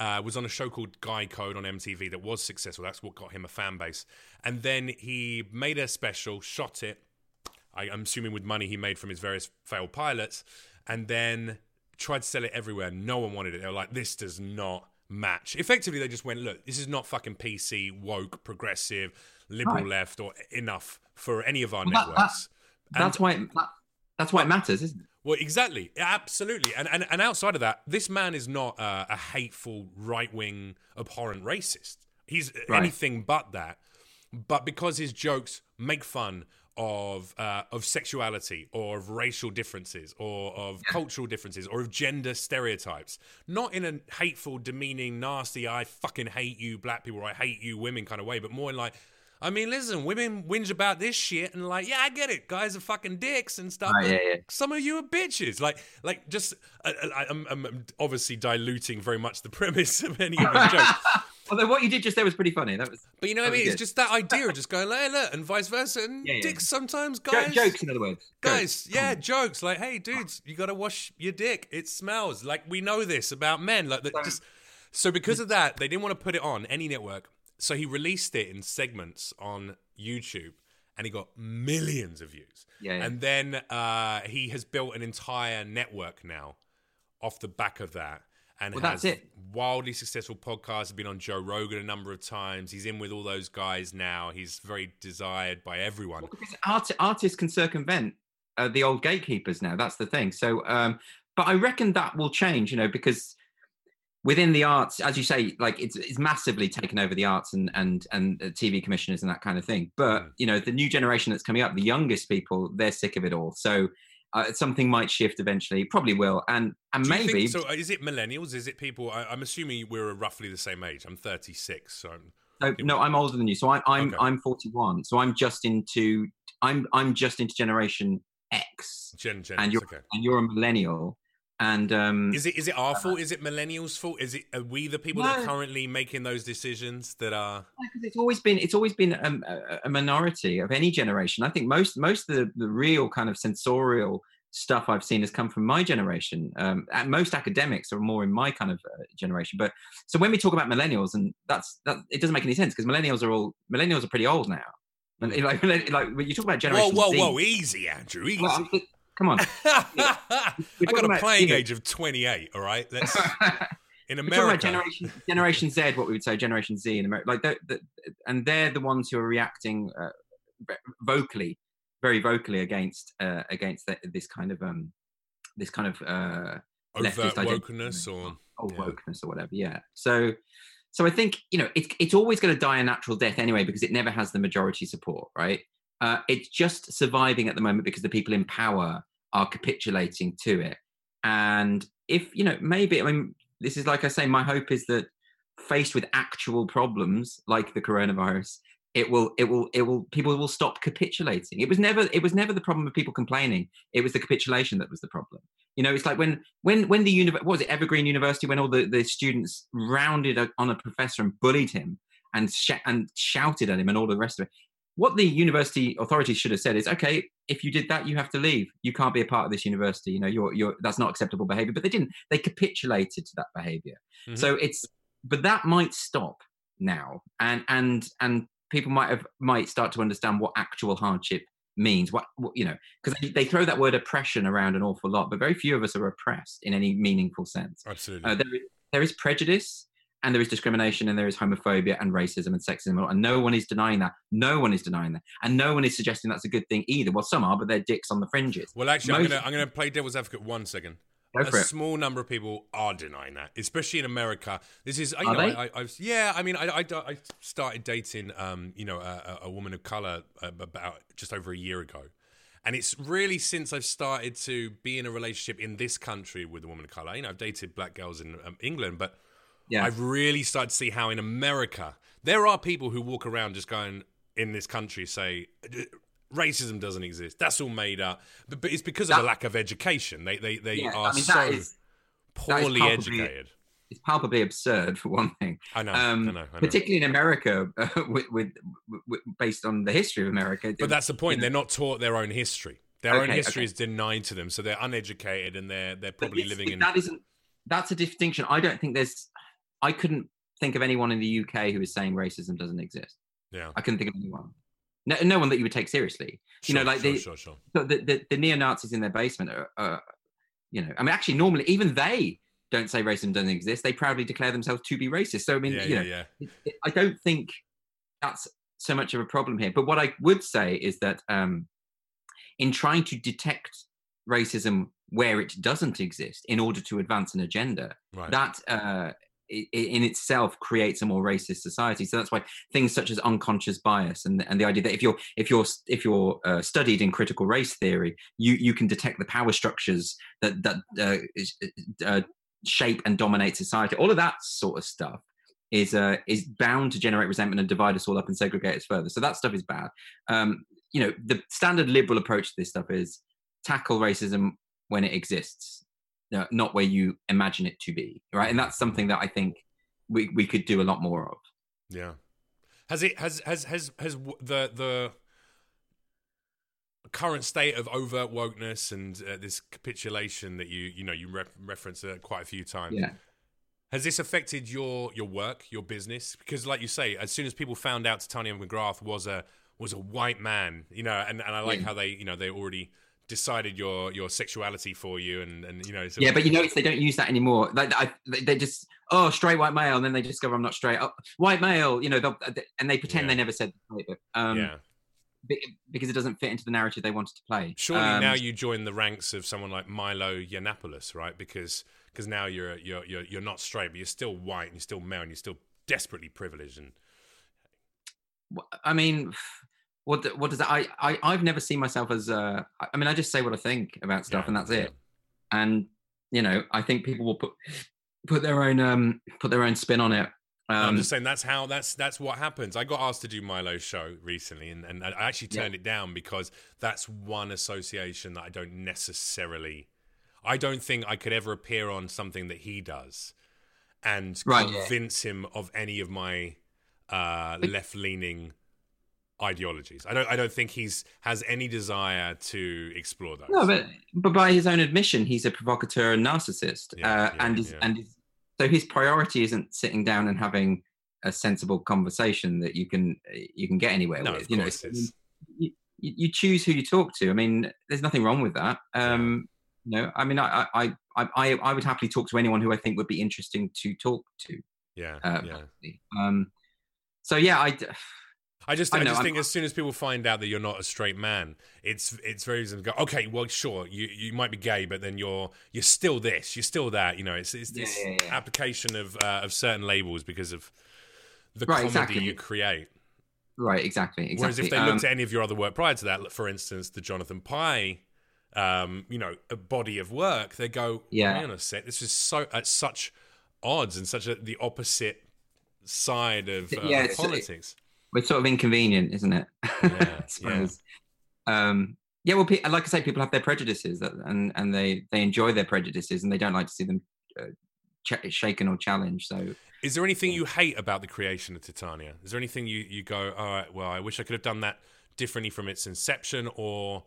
Speaker 2: Uh, was on a show called Guy Code on MTV that was successful. That's what got him a fan base. And then he made a special, shot it. I, I'm assuming with money he made from his various failed pilots, and then tried to sell it everywhere. No one wanted it. They were like, "This does not match." Effectively, they just went, "Look, this is not fucking PC, woke, progressive, liberal
Speaker 3: Right.
Speaker 2: left, or enough for any of our
Speaker 3: Well, that-
Speaker 2: networks."
Speaker 3: That's why. It, that, that's why it matters, isn't it?
Speaker 2: Well, exactly, absolutely, and and, and outside of that, this man is not uh, a hateful, right wing, abhorrent racist. He's
Speaker 3: Right.
Speaker 2: anything but that. But because his jokes make fun of uh, of sexuality or of racial differences or of cultural differences or of gender stereotypes, not in a hateful, demeaning, nasty, I fucking hate you, black people, or I hate you, women kind of way, but more in like. I mean, listen, women whinge about this shit and like, yeah, I get it. Guys are fucking dicks and stuff. But
Speaker 3: yeah, yeah.
Speaker 2: Some of you are bitches. Like, like just, I, I'm, I'm obviously diluting very much the premise of any of his jokes.
Speaker 3: Although what you did just there was pretty funny. That was
Speaker 2: But you know what I mean? It's just that idea of just going, hey, look, and vice versa. And
Speaker 3: Yeah, yeah.
Speaker 2: dicks sometimes,
Speaker 3: Jo-
Speaker 2: guys.
Speaker 3: jokes, in other words.
Speaker 2: Guys,
Speaker 3: Jokes.
Speaker 2: yeah, jokes. Like, hey, dudes, you got to wash your dick. It smells. Like, we know this about men. Like, that
Speaker 3: So-
Speaker 2: just. So, because of that, they didn't want to put it on any network. So, he released it in segments on YouTube and he got millions of views.
Speaker 3: Yeah, yeah.
Speaker 2: And then uh, he has built an entire network now off the back of that. And
Speaker 3: Well,
Speaker 2: has
Speaker 3: that's it.
Speaker 2: wildly successful podcasts. Has been on Joe Rogan a number of times. He's in with all those guys now. He's very desired by everyone.
Speaker 3: because art, artists can circumvent uh, the old gatekeepers now. That's the thing. So, um, but I reckon that will change, you know, because within the arts, as you say, like it's it's massively taken over the arts and and and uh, TV commissioners and that kind of thing. But
Speaker 2: Mm.
Speaker 3: you know, the new generation that's coming up, the youngest people, they're sick of it all. So. Uh, something might shift eventually, probably will, and and maybe
Speaker 2: think, so uh, is it millennials? Is it people? I, I'm assuming we're roughly the same age. I'm 36, so I'm-
Speaker 3: No, no, I'm older than you. So I'm I'm
Speaker 2: Okay.
Speaker 3: I'm 41. So I'm just into I'm I'm just into Generation X,
Speaker 2: Gen Gen.
Speaker 3: and you're
Speaker 2: okay.
Speaker 3: and you're a millennial, and um,
Speaker 2: Is it is it our fault? Is it millennials' fault? Is it are we the people that are currently making those decisions that are?
Speaker 3: because it's always been it's always been um, a, a minority of any generation. I think most most of the, the real kind of censorial stuff I've seen has come from my generation. Um, most academics are more in my kind of uh, generation. But so when we talk about millennials, and that's that, it doesn't make any sense because millennials are all millennials are pretty old now. And like like when you talk about
Speaker 2: Whoa,
Speaker 3: generation
Speaker 2: whoa,
Speaker 3: Z,
Speaker 2: whoa! Easy, Andrew. Easy.
Speaker 3: well, come on.
Speaker 2: I got a playing age of 28. All right, let's in
Speaker 3: We're talking about
Speaker 2: America.
Speaker 3: generation generation Z, what we would say generation Z in America, like the, the, and they're the ones who are reacting uh, vocally, very vocally against uh, against the, this kind of um this kind of uh leftist
Speaker 2: wokeness or
Speaker 3: old
Speaker 2: Yeah.
Speaker 3: wokeness or whatever. Yeah. So so I think you know it's it's always going to die a natural death anyway because it never has the majority support, right? Uh, it's just surviving at the moment because the people in power are capitulating to it. And if you know, maybe I mean, this is like I say, my hope is that faced with actual problems like the coronavirus, it will it will it will people will stop capitulating. It was never it was never the problem of people complaining. It was the capitulation that was the problem. You know, it's like when when when the univer- was it Evergreen University when all the, the students rounded on a professor and bullied him and sh- and shouted at him and all the rest of it. What the university authorities should have said is, okay, if you did that, you have to leave. You can't be a part of this university. You know, you're you're that's not acceptable behavior. But they didn't. They capitulated to that behavior.
Speaker 2: Mhm.
Speaker 3: So it's but that might stop now, and and and people might have might start to understand what actual hardship means. What, what you know, because they, they throw that word oppression around an awful lot, but very few of us are oppressed in any meaningful sense.
Speaker 2: absolutely.
Speaker 3: Uh, there, is, there is prejudice and there is discrimination and there is homophobia and racism and sexism and no one is denying that no one is denying that and no one is suggesting that's a good thing either well some are but they're dicks on the fringes
Speaker 2: well, actually, I'm gonna I'm gonna play devil's advocate one second. a small number of people are denying that, especially in America. This is, you
Speaker 3: Are
Speaker 2: know,
Speaker 3: they?
Speaker 2: I, I, I've, yeah. I mean, I, I, I started dating, um, you know, a, a- a woman of color uh, about just over a year ago, and it's really since I've started to be in a relationship in this country with a woman of color. You know, I've dated black girls in um, England, but
Speaker 3: yeah
Speaker 2: I've really started to see how in America there are people who walk around just going in this country say racism doesn't exist. That's all made up. But, but it's because of
Speaker 3: That-
Speaker 2: a lack of education. They they they
Speaker 3: Yeah,
Speaker 2: are
Speaker 3: I mean,
Speaker 2: so
Speaker 3: is-
Speaker 2: poorly
Speaker 3: palpably-
Speaker 2: educated.
Speaker 3: it's palpably absurd for one thing
Speaker 2: I know,
Speaker 3: um,
Speaker 2: I know, I know.
Speaker 3: particularly in america uh, with, with, with based on the history of america
Speaker 2: But that's the point. They're not taught their own history. Their own history
Speaker 3: okay.
Speaker 2: is denied to them, so they're uneducated and they're they're probably living in.
Speaker 3: that isn't that's a distinction i don't think there's I couldn't think of anyone in the UK who is saying racism doesn't exist.
Speaker 2: Yeah.
Speaker 3: I couldn't think of anyone. No, no one that you would take seriously. you know, like
Speaker 2: sure,
Speaker 3: the,
Speaker 2: sure, sure.
Speaker 3: the, the, the neo Nazis in their basement are, are, you know, I mean, actually, normally even they don't say racism doesn't exist. They proudly declare themselves to be racist. So I mean,
Speaker 2: Yeah,
Speaker 3: you
Speaker 2: yeah,
Speaker 3: know,
Speaker 2: yeah.
Speaker 3: it- it- I don't think that's so much of a problem here. But what I would say is that um, in trying to detect racism where it doesn't exist in order to advance an agenda,
Speaker 2: Right.
Speaker 3: that uh, i- i- in itself creates a more racist society. So that's why things such as unconscious bias and and the idea that if you're if you're if you're uh, studied in critical race theory, you you can detect the power structures that that uh, uh, shape and dominate society. All of that sort of stuff is uh, is bound to generate resentment and divide us all up and segregate us further. So that stuff is bad. Um, you know, the standard liberal approach to this stuff is tackle racism when it exists, uh, not where you imagine it to be, right? And that's something that I think we we could do a lot more of.
Speaker 2: Yeah. Has it has has has has the the current state of overt wokeness and uh, this capitulation that you you know you re- reference uh, quite a few times?
Speaker 3: Yeah.
Speaker 2: Has this affected your your work, your business? Because, like you say, as soon as people found out Titania McGrath was a was a white man, you know, and, and I like
Speaker 3: Yeah.
Speaker 2: how they you know they already decided your your sexuality for you, and and you know, sort
Speaker 3: Yeah, but you notice they don't use that anymore. Like I, they just oh straight white male, and then they discover I'm not straight. Oh, white male, you know, they'll- and they pretend
Speaker 2: Yeah.
Speaker 3: they never said it, um,
Speaker 2: yeah.
Speaker 3: because it doesn't fit into the narrative they wanted to play.
Speaker 2: Surely
Speaker 3: Um,
Speaker 2: now you join the ranks of someone like Milo Yiannopoulos, right? Because because now you're you're you're you're not straight, but you're still white and you're still male and you're still desperately privileged. And
Speaker 3: I mean, what the- what does that? I I I've never seen myself as. Uh, I mean, I just say what I think about stuff,
Speaker 2: Yeah,
Speaker 3: and that's
Speaker 2: yeah.
Speaker 3: it. And you know, I think people will put put their own um put their own spin on it.
Speaker 2: I'm
Speaker 3: Um,
Speaker 2: just saying that's how that's that's what happens. I got asked to do Milo's show recently, and, and I actually
Speaker 3: Yeah.
Speaker 2: turned it down because that's one association that I don't necessarily. I don't think I could ever appear on something that he does, and
Speaker 3: Right, yeah.
Speaker 2: convince him of any of my uh, left-leaning ideologies. I don't. I don't think he's has any desire to explore those.
Speaker 3: No, but but by his own admission, he's a provocateur and narcissist,
Speaker 2: Yeah,
Speaker 3: uh,
Speaker 2: yeah,
Speaker 3: and is,
Speaker 2: yeah.
Speaker 3: and is, so his priority isn't sitting down and having a sensible conversation that you can you can get anywhere
Speaker 2: no,
Speaker 3: with.
Speaker 2: of
Speaker 3: you know,
Speaker 2: course
Speaker 3: So,
Speaker 2: it's.
Speaker 3: you, you choose who you talk to. I mean, there's nothing wrong with that. Um, You know, I mean, I, I I I I would happily talk to anyone who I think would be interesting to talk to.
Speaker 2: Yeah,
Speaker 3: Uh,
Speaker 2: yeah.
Speaker 3: Um, so yeah, I.
Speaker 2: I just,
Speaker 3: I
Speaker 2: I,
Speaker 3: know,
Speaker 2: just
Speaker 3: I'm-
Speaker 2: think as soon as people find out that you're not a straight man, it's it's very easy to go. Okay, well, sure, you you might be gay, but then you're you're still this, you're still that. You know, it's it's this
Speaker 3: yeah, yeah.
Speaker 2: application of uh, of certain labels because of the
Speaker 3: Right,
Speaker 2: comedy
Speaker 3: exactly.
Speaker 2: you create.
Speaker 3: Right, exactly, exactly.
Speaker 2: Whereas if they
Speaker 3: Um,
Speaker 2: looked at any of your other work prior to that, for instance, the Jonathan Pie, um, you know, a body of work, they go,
Speaker 3: Yeah.
Speaker 2: on a sec, this is so at such odds and such a, the opposite side of uh,
Speaker 3: Yeah,
Speaker 2: politics.
Speaker 3: It's sort of inconvenient, isn't it?
Speaker 2: Yeah,
Speaker 3: suppose. Um, yeah, well, like I say, people have their prejudices, and and they they enjoy their prejudices, and they don't like to see them uh, ch- shaken or challenged. So
Speaker 2: Is there anything you hate about the creation of Titania? Is there anything you, you go, all right, well, I wish I could have done that differently from its inception, or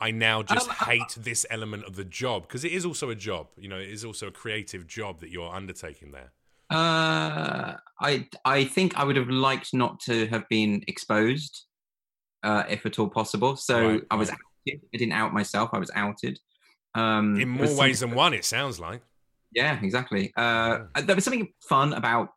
Speaker 2: I now just
Speaker 3: Um,
Speaker 2: hate this element of the job? Because it is also a job, you know, it is also a creative job that you're undertaking there.
Speaker 3: Uh, I I think I would have liked not to have been exposed, uh, if at all possible. So
Speaker 2: Right,
Speaker 3: I was
Speaker 2: right.
Speaker 3: outed. I didn't out myself. I was outed. Um,
Speaker 2: In more ways than one, it sounds like.
Speaker 3: Yeah, exactly. Uh, there was something fun about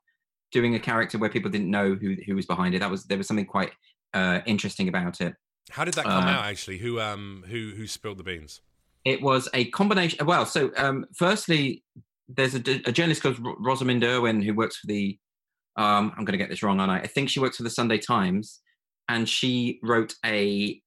Speaker 3: doing a character where people didn't know who who was behind it. That was there was something quite uh, interesting about it.
Speaker 2: How did that come
Speaker 3: Uh,
Speaker 2: out, actually? Who um who who spilled the beans?
Speaker 3: It was a combination. Well, so um, firstly, there's a, a journalist called Ro- Rosamund Urwin who works for the. Um, I'm going to get this wrong, aren't I? I think she works for the Sunday Times, and she wrote a.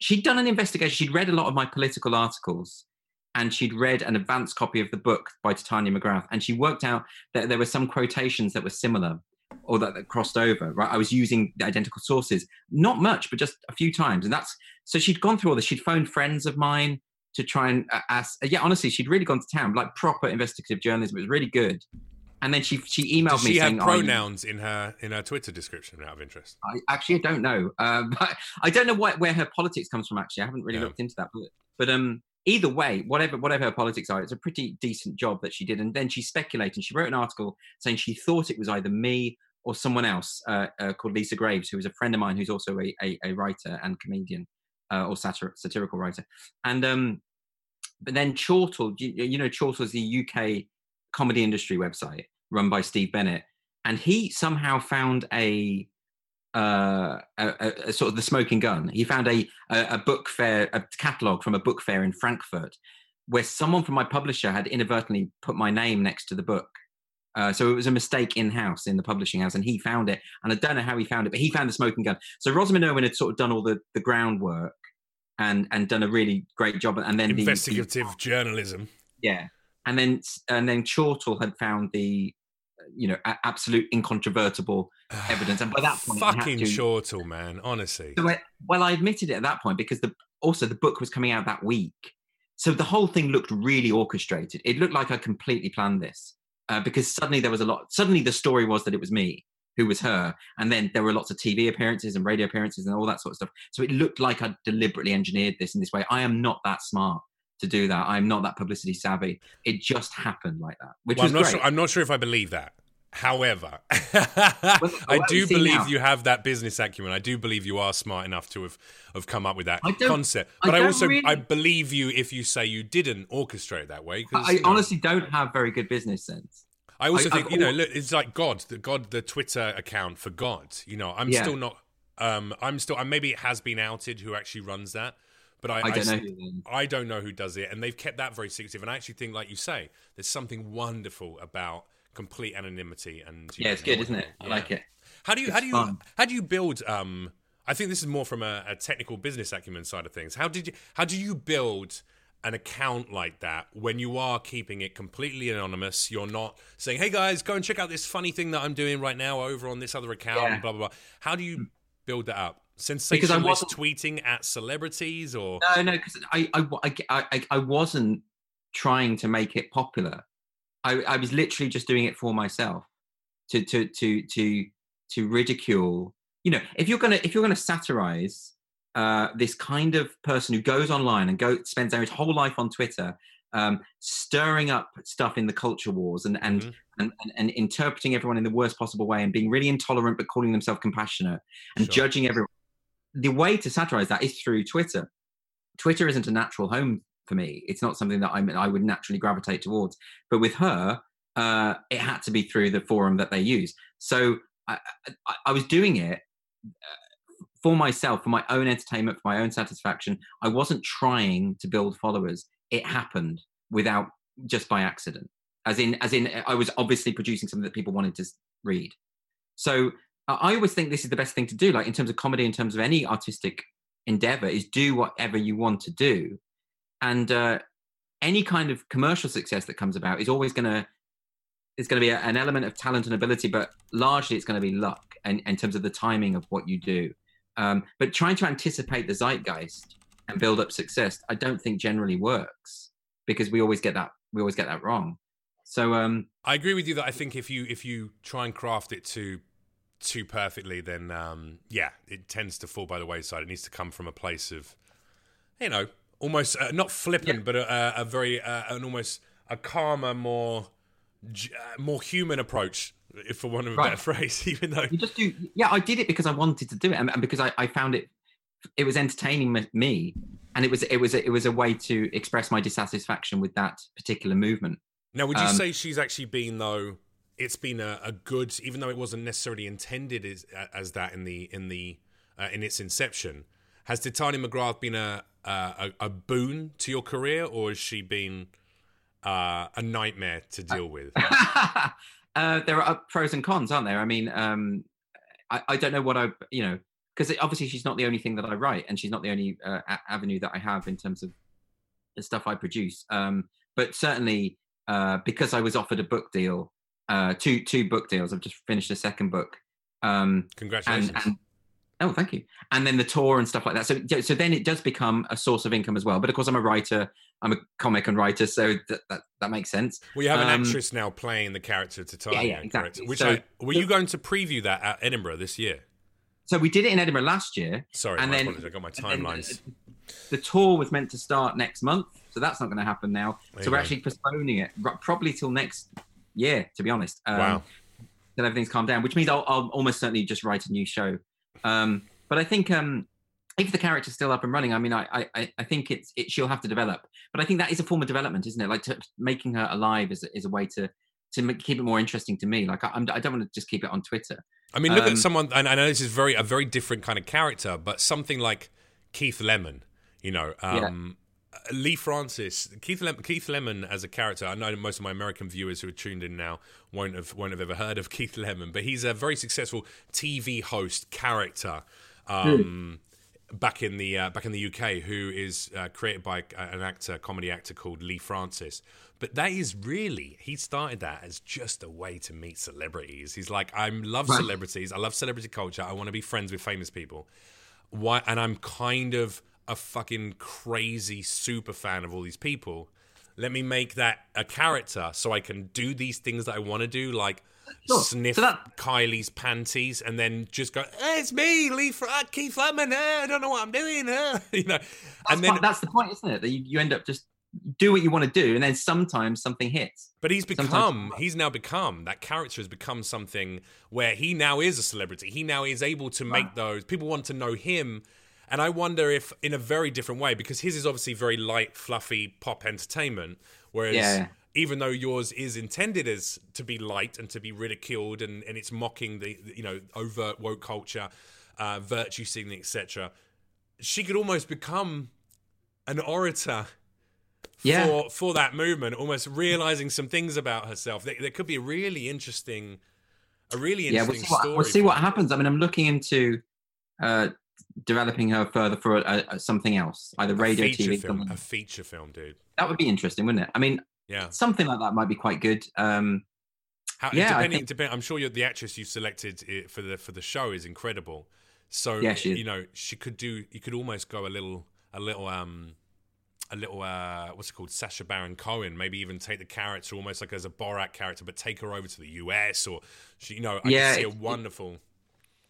Speaker 3: She'd done an investigation. She'd read a lot of my political articles, and she'd read an advanced copy of the book by Titania McGrath, and she worked out that there were some quotations that were similar or that, that crossed over. Right, I was using the identical sources, not much, but just a few times, and that's so she'd gone through all this. She'd phoned friends of mine to try and uh, ask. Yeah, honestly, she'd really gone to town, like proper investigative journalism. It was really good. And then she she emailed
Speaker 2: Does
Speaker 3: me
Speaker 2: she
Speaker 3: saying, "Oh, you-
Speaker 2: pronouns in her in her Twitter description out of interest?
Speaker 3: I actually I don't know. Uh, but I don't know what, where her politics comes from. Actually, I haven't really looked into that. But but um, either way, whatever whatever her politics are, it's a pretty decent job that she did. And then she speculated. She wrote an article saying she thought it was either me or someone else uh, uh, called Lisa Graves, who was a friend of mine, who's also a, a, a writer and comedian uh, or satir- satirical writer. And um, but then Chortle, you, you know, Chortle is the UK comedy industry website run by Steve Bennett, and he somehow found a uh, a, a, a, sort of the smoking gun. He found a, a, book fair, a catalog from a book fair in Frankfurt, where someone from my publisher had inadvertently put my name next to the book. Uh, so it was a mistake in house in the publishing house, and he found it. And I don't know how he found it, but he found the smoking gun. So Rosamund Urwin had sort of done all the, the groundwork and and done a really great job. And then
Speaker 2: investigative
Speaker 3: the,
Speaker 2: journalism.
Speaker 3: Yeah, and then and then Chortle had found the you know absolute incontrovertible evidence. And by that point,
Speaker 2: fucking to, Chortle, man, honestly.
Speaker 3: So I, well, I admitted it at that point because the also the book was coming out that week, so the whole thing looked really orchestrated. It looked like I completely planned this uh, because suddenly there was a lot. Suddenly the story was that it was me who was her, and then there were lots of TV appearances and radio appearances and all that sort of stuff. So it looked like I deliberately engineered this in this way. I am not that smart to do that. I'm not that publicity savvy. It just happened like that, which well, was
Speaker 2: I'm not
Speaker 3: great.
Speaker 2: Sure, I'm not sure if I believe that. However, well, I do believe now? you have that business acumen. I do believe you are smart enough to have, have come up with that concept. But I, I also really... I believe you if you say you didn't orchestrate that way.
Speaker 3: I know, honestly don't have very good business sense.
Speaker 2: I also think I've you know look, it's like God, the God, the Twitter account for God. You know, I'm yeah. still not. Um, I'm still. maybe it has been outed who actually runs that. But I,
Speaker 3: I don't I, know. Who
Speaker 2: I don't know who does it, and they've kept that very secretive. And I actually think, like you say, there's something wonderful about complete anonymity. And
Speaker 3: yeah, it's good, isn't it? I like it.
Speaker 2: How do you it's how do you fun. how do you build? Um, I think this is more from a, a, technical business acumen side of things. How did you how do you build? An account like that when you are keeping it completely anonymous, you're not saying, "Hey guys, go and check out this funny thing that I'm doing right now over on this other account." Yeah. Blah blah blah. How do you build that up? sensationalist tweeting at celebrities or
Speaker 3: no no because I I, I I I wasn't trying to make it popular I, I was literally just doing it for myself to to to to to ridicule you know if you're gonna if you're gonna satirize uh, this kind of person who goes online and go spends their whole life on Twitter, um, stirring up stuff in the culture wars and and, mm-hmm. and, and, and interpreting everyone in the worst possible way and being really intolerant but calling themselves compassionate and sure. judging everyone the way to satirize that is through Twitter. Twitter isn't a natural home for me. It's not something that I I would naturally gravitate towards. But with her, uh, it had to be through the forum that they use. So I, I, I was doing it uh, for myself, for my own entertainment, for my own satisfaction. I wasn't trying to build followers. It happened without just by accident. As in, as in, I was obviously producing something that people wanted to read. So I always think this is the best thing to do, like in terms of comedy, in terms of any artistic endeavor, is do whatever you want to do. And uh, any kind of commercial success that comes about is always going to it's going to be an element of talent and ability, but largely it's going to be luck and in terms of the timing of what you do. Um, but trying to anticipate the zeitgeist and build up success, I don't think generally works because we always get that we always get that wrong. So um,
Speaker 2: I agree with you that I think if you if you try and craft it to too perfectly, then um, yeah, it tends to fall by the wayside. It needs to come from a place of, you know, almost uh, not flippant, yeah. but a, a very uh, an almost a calmer, more uh, more human approach, if for one of a right. better phrase. Even though
Speaker 3: you just do, yeah, I did it because I wanted to do it, and, and because I, I found it it was entertaining me, and it was it was it was a way to express my dissatisfaction with that particular movement.
Speaker 2: Now, would you um, say she's actually been though? it's been a, a, good, even though it wasn't necessarily intended as, as that in the in the uh, in its inception. Has Titania McGrath been a, a, a boon to your career, or has she been uh, a nightmare to deal with?
Speaker 3: uh, there are pros and cons, aren't there? I mean, um, I, I, don't know what I, you know, because obviously she's not the only thing that I write, and she's not the only uh, avenue that I have in terms of the stuff I produce. Um, but certainly, uh, because I was offered a book deal uh, two two book deals. I've just finished a second book. Um,
Speaker 2: Congratulations.
Speaker 3: And, and, oh, thank you. And then the tour and stuff like that. So so then it does become a source of income as well. But of course, I'm a writer. I'm a comic and writer, so that that, that makes sense.
Speaker 2: We have an um, actress now playing the character of Titania. Yeah, yeah, exactly. Which so, I, were you going to preview that at Edinburgh this year?
Speaker 3: So we did it in Edinburgh last year.
Speaker 2: Sorry, and then, I got my timelines.
Speaker 3: the tour was meant to start next month, so that's not going to happen now.
Speaker 2: There
Speaker 3: so we're actually postponing it probably till next year, to be honest. Um,
Speaker 2: Wow.
Speaker 3: Till everything's calmed down, which means I'll, I'll almost certainly just write a new show. Um, but I think um, if the character's still up and running, I mean, I, I- I, think it's it, she'll have to develop. But I think that is a form of development, isn't it? Like to, making her alive is, a- is a way to to make, keep it more interesting to me. Like I, I'm, I don't want to just keep it on Twitter.
Speaker 2: I mean, look
Speaker 3: Um,
Speaker 2: at someone, and I know this is very a very different kind of character, but something like Keith Lemon, you know, um, Leigh Francis, Keith Lem- Keith Lemon as a character. I know most of my American viewers who are tuned in now won't have won't have ever heard of Keith Lemon, but he's a very successful TV host character. Um, Back in the uh, back in the UK, who is uh, created by uh, an actor, comedy actor called Leigh Francis, but that is really he started that as just a way to meet celebrities. He's like, I love
Speaker 3: Right.
Speaker 2: celebrities, I love celebrity culture, I want to be friends with famous people. Why? And I'm kind of a fucking crazy super fan of all these people. Let me make that a character so I can do these things that I want to do, like
Speaker 3: Sure.
Speaker 2: sniff
Speaker 3: So that-
Speaker 2: Kylie's panties and then just go, hey, "It's me, Leigh, Fra- uh, Keith Lemon. eh, I don't know what I'm doing." eh," you know,
Speaker 3: That's,
Speaker 2: and then
Speaker 3: what- that's the point, isn't it? That you, you end up just do what you want to do, and then sometimes something hits.
Speaker 2: But he's
Speaker 3: Sometimes-
Speaker 2: become, he's now become, that character has become something where he now is a celebrity. He now is able to make those, people want to know him. And I wonder if, in a very different way, because his is obviously very light, fluffy pop entertainment, whereas
Speaker 3: Yeah.
Speaker 2: Even though yours is intended as to be light and to be ridiculed and, and it's mocking the, you know, overt woke culture, uh, virtue signaling, etc., she could almost become an orator
Speaker 3: Yeah.
Speaker 2: for for that movement, almost realizing some things about herself. There, there could be a really interesting, a really
Speaker 3: yeah,
Speaker 2: interesting
Speaker 3: we'll see, what,
Speaker 2: story.
Speaker 3: we'll see what happens. I mean, I'm looking into uh, developing her further for a, a, something else, either radio,
Speaker 2: feature
Speaker 3: TV.
Speaker 2: film, a feature film, dude.
Speaker 3: That would be interesting, wouldn't it? I mean,
Speaker 2: Yeah.
Speaker 3: something like that might be quite good. Um,
Speaker 2: How,
Speaker 3: Yeah,
Speaker 2: depending,
Speaker 3: think-
Speaker 2: depend, I'm sure you're, the actress you selected for the for the show is incredible. So
Speaker 3: Yeah, she
Speaker 2: you know she could do. You could almost go a little, a little, um, a little. Uh, what's it called? Sacha Baron Cohen. Maybe even take the character almost like as a Borat character, but take her over to the US or she. You know, I
Speaker 3: Yeah,
Speaker 2: see a wonderful.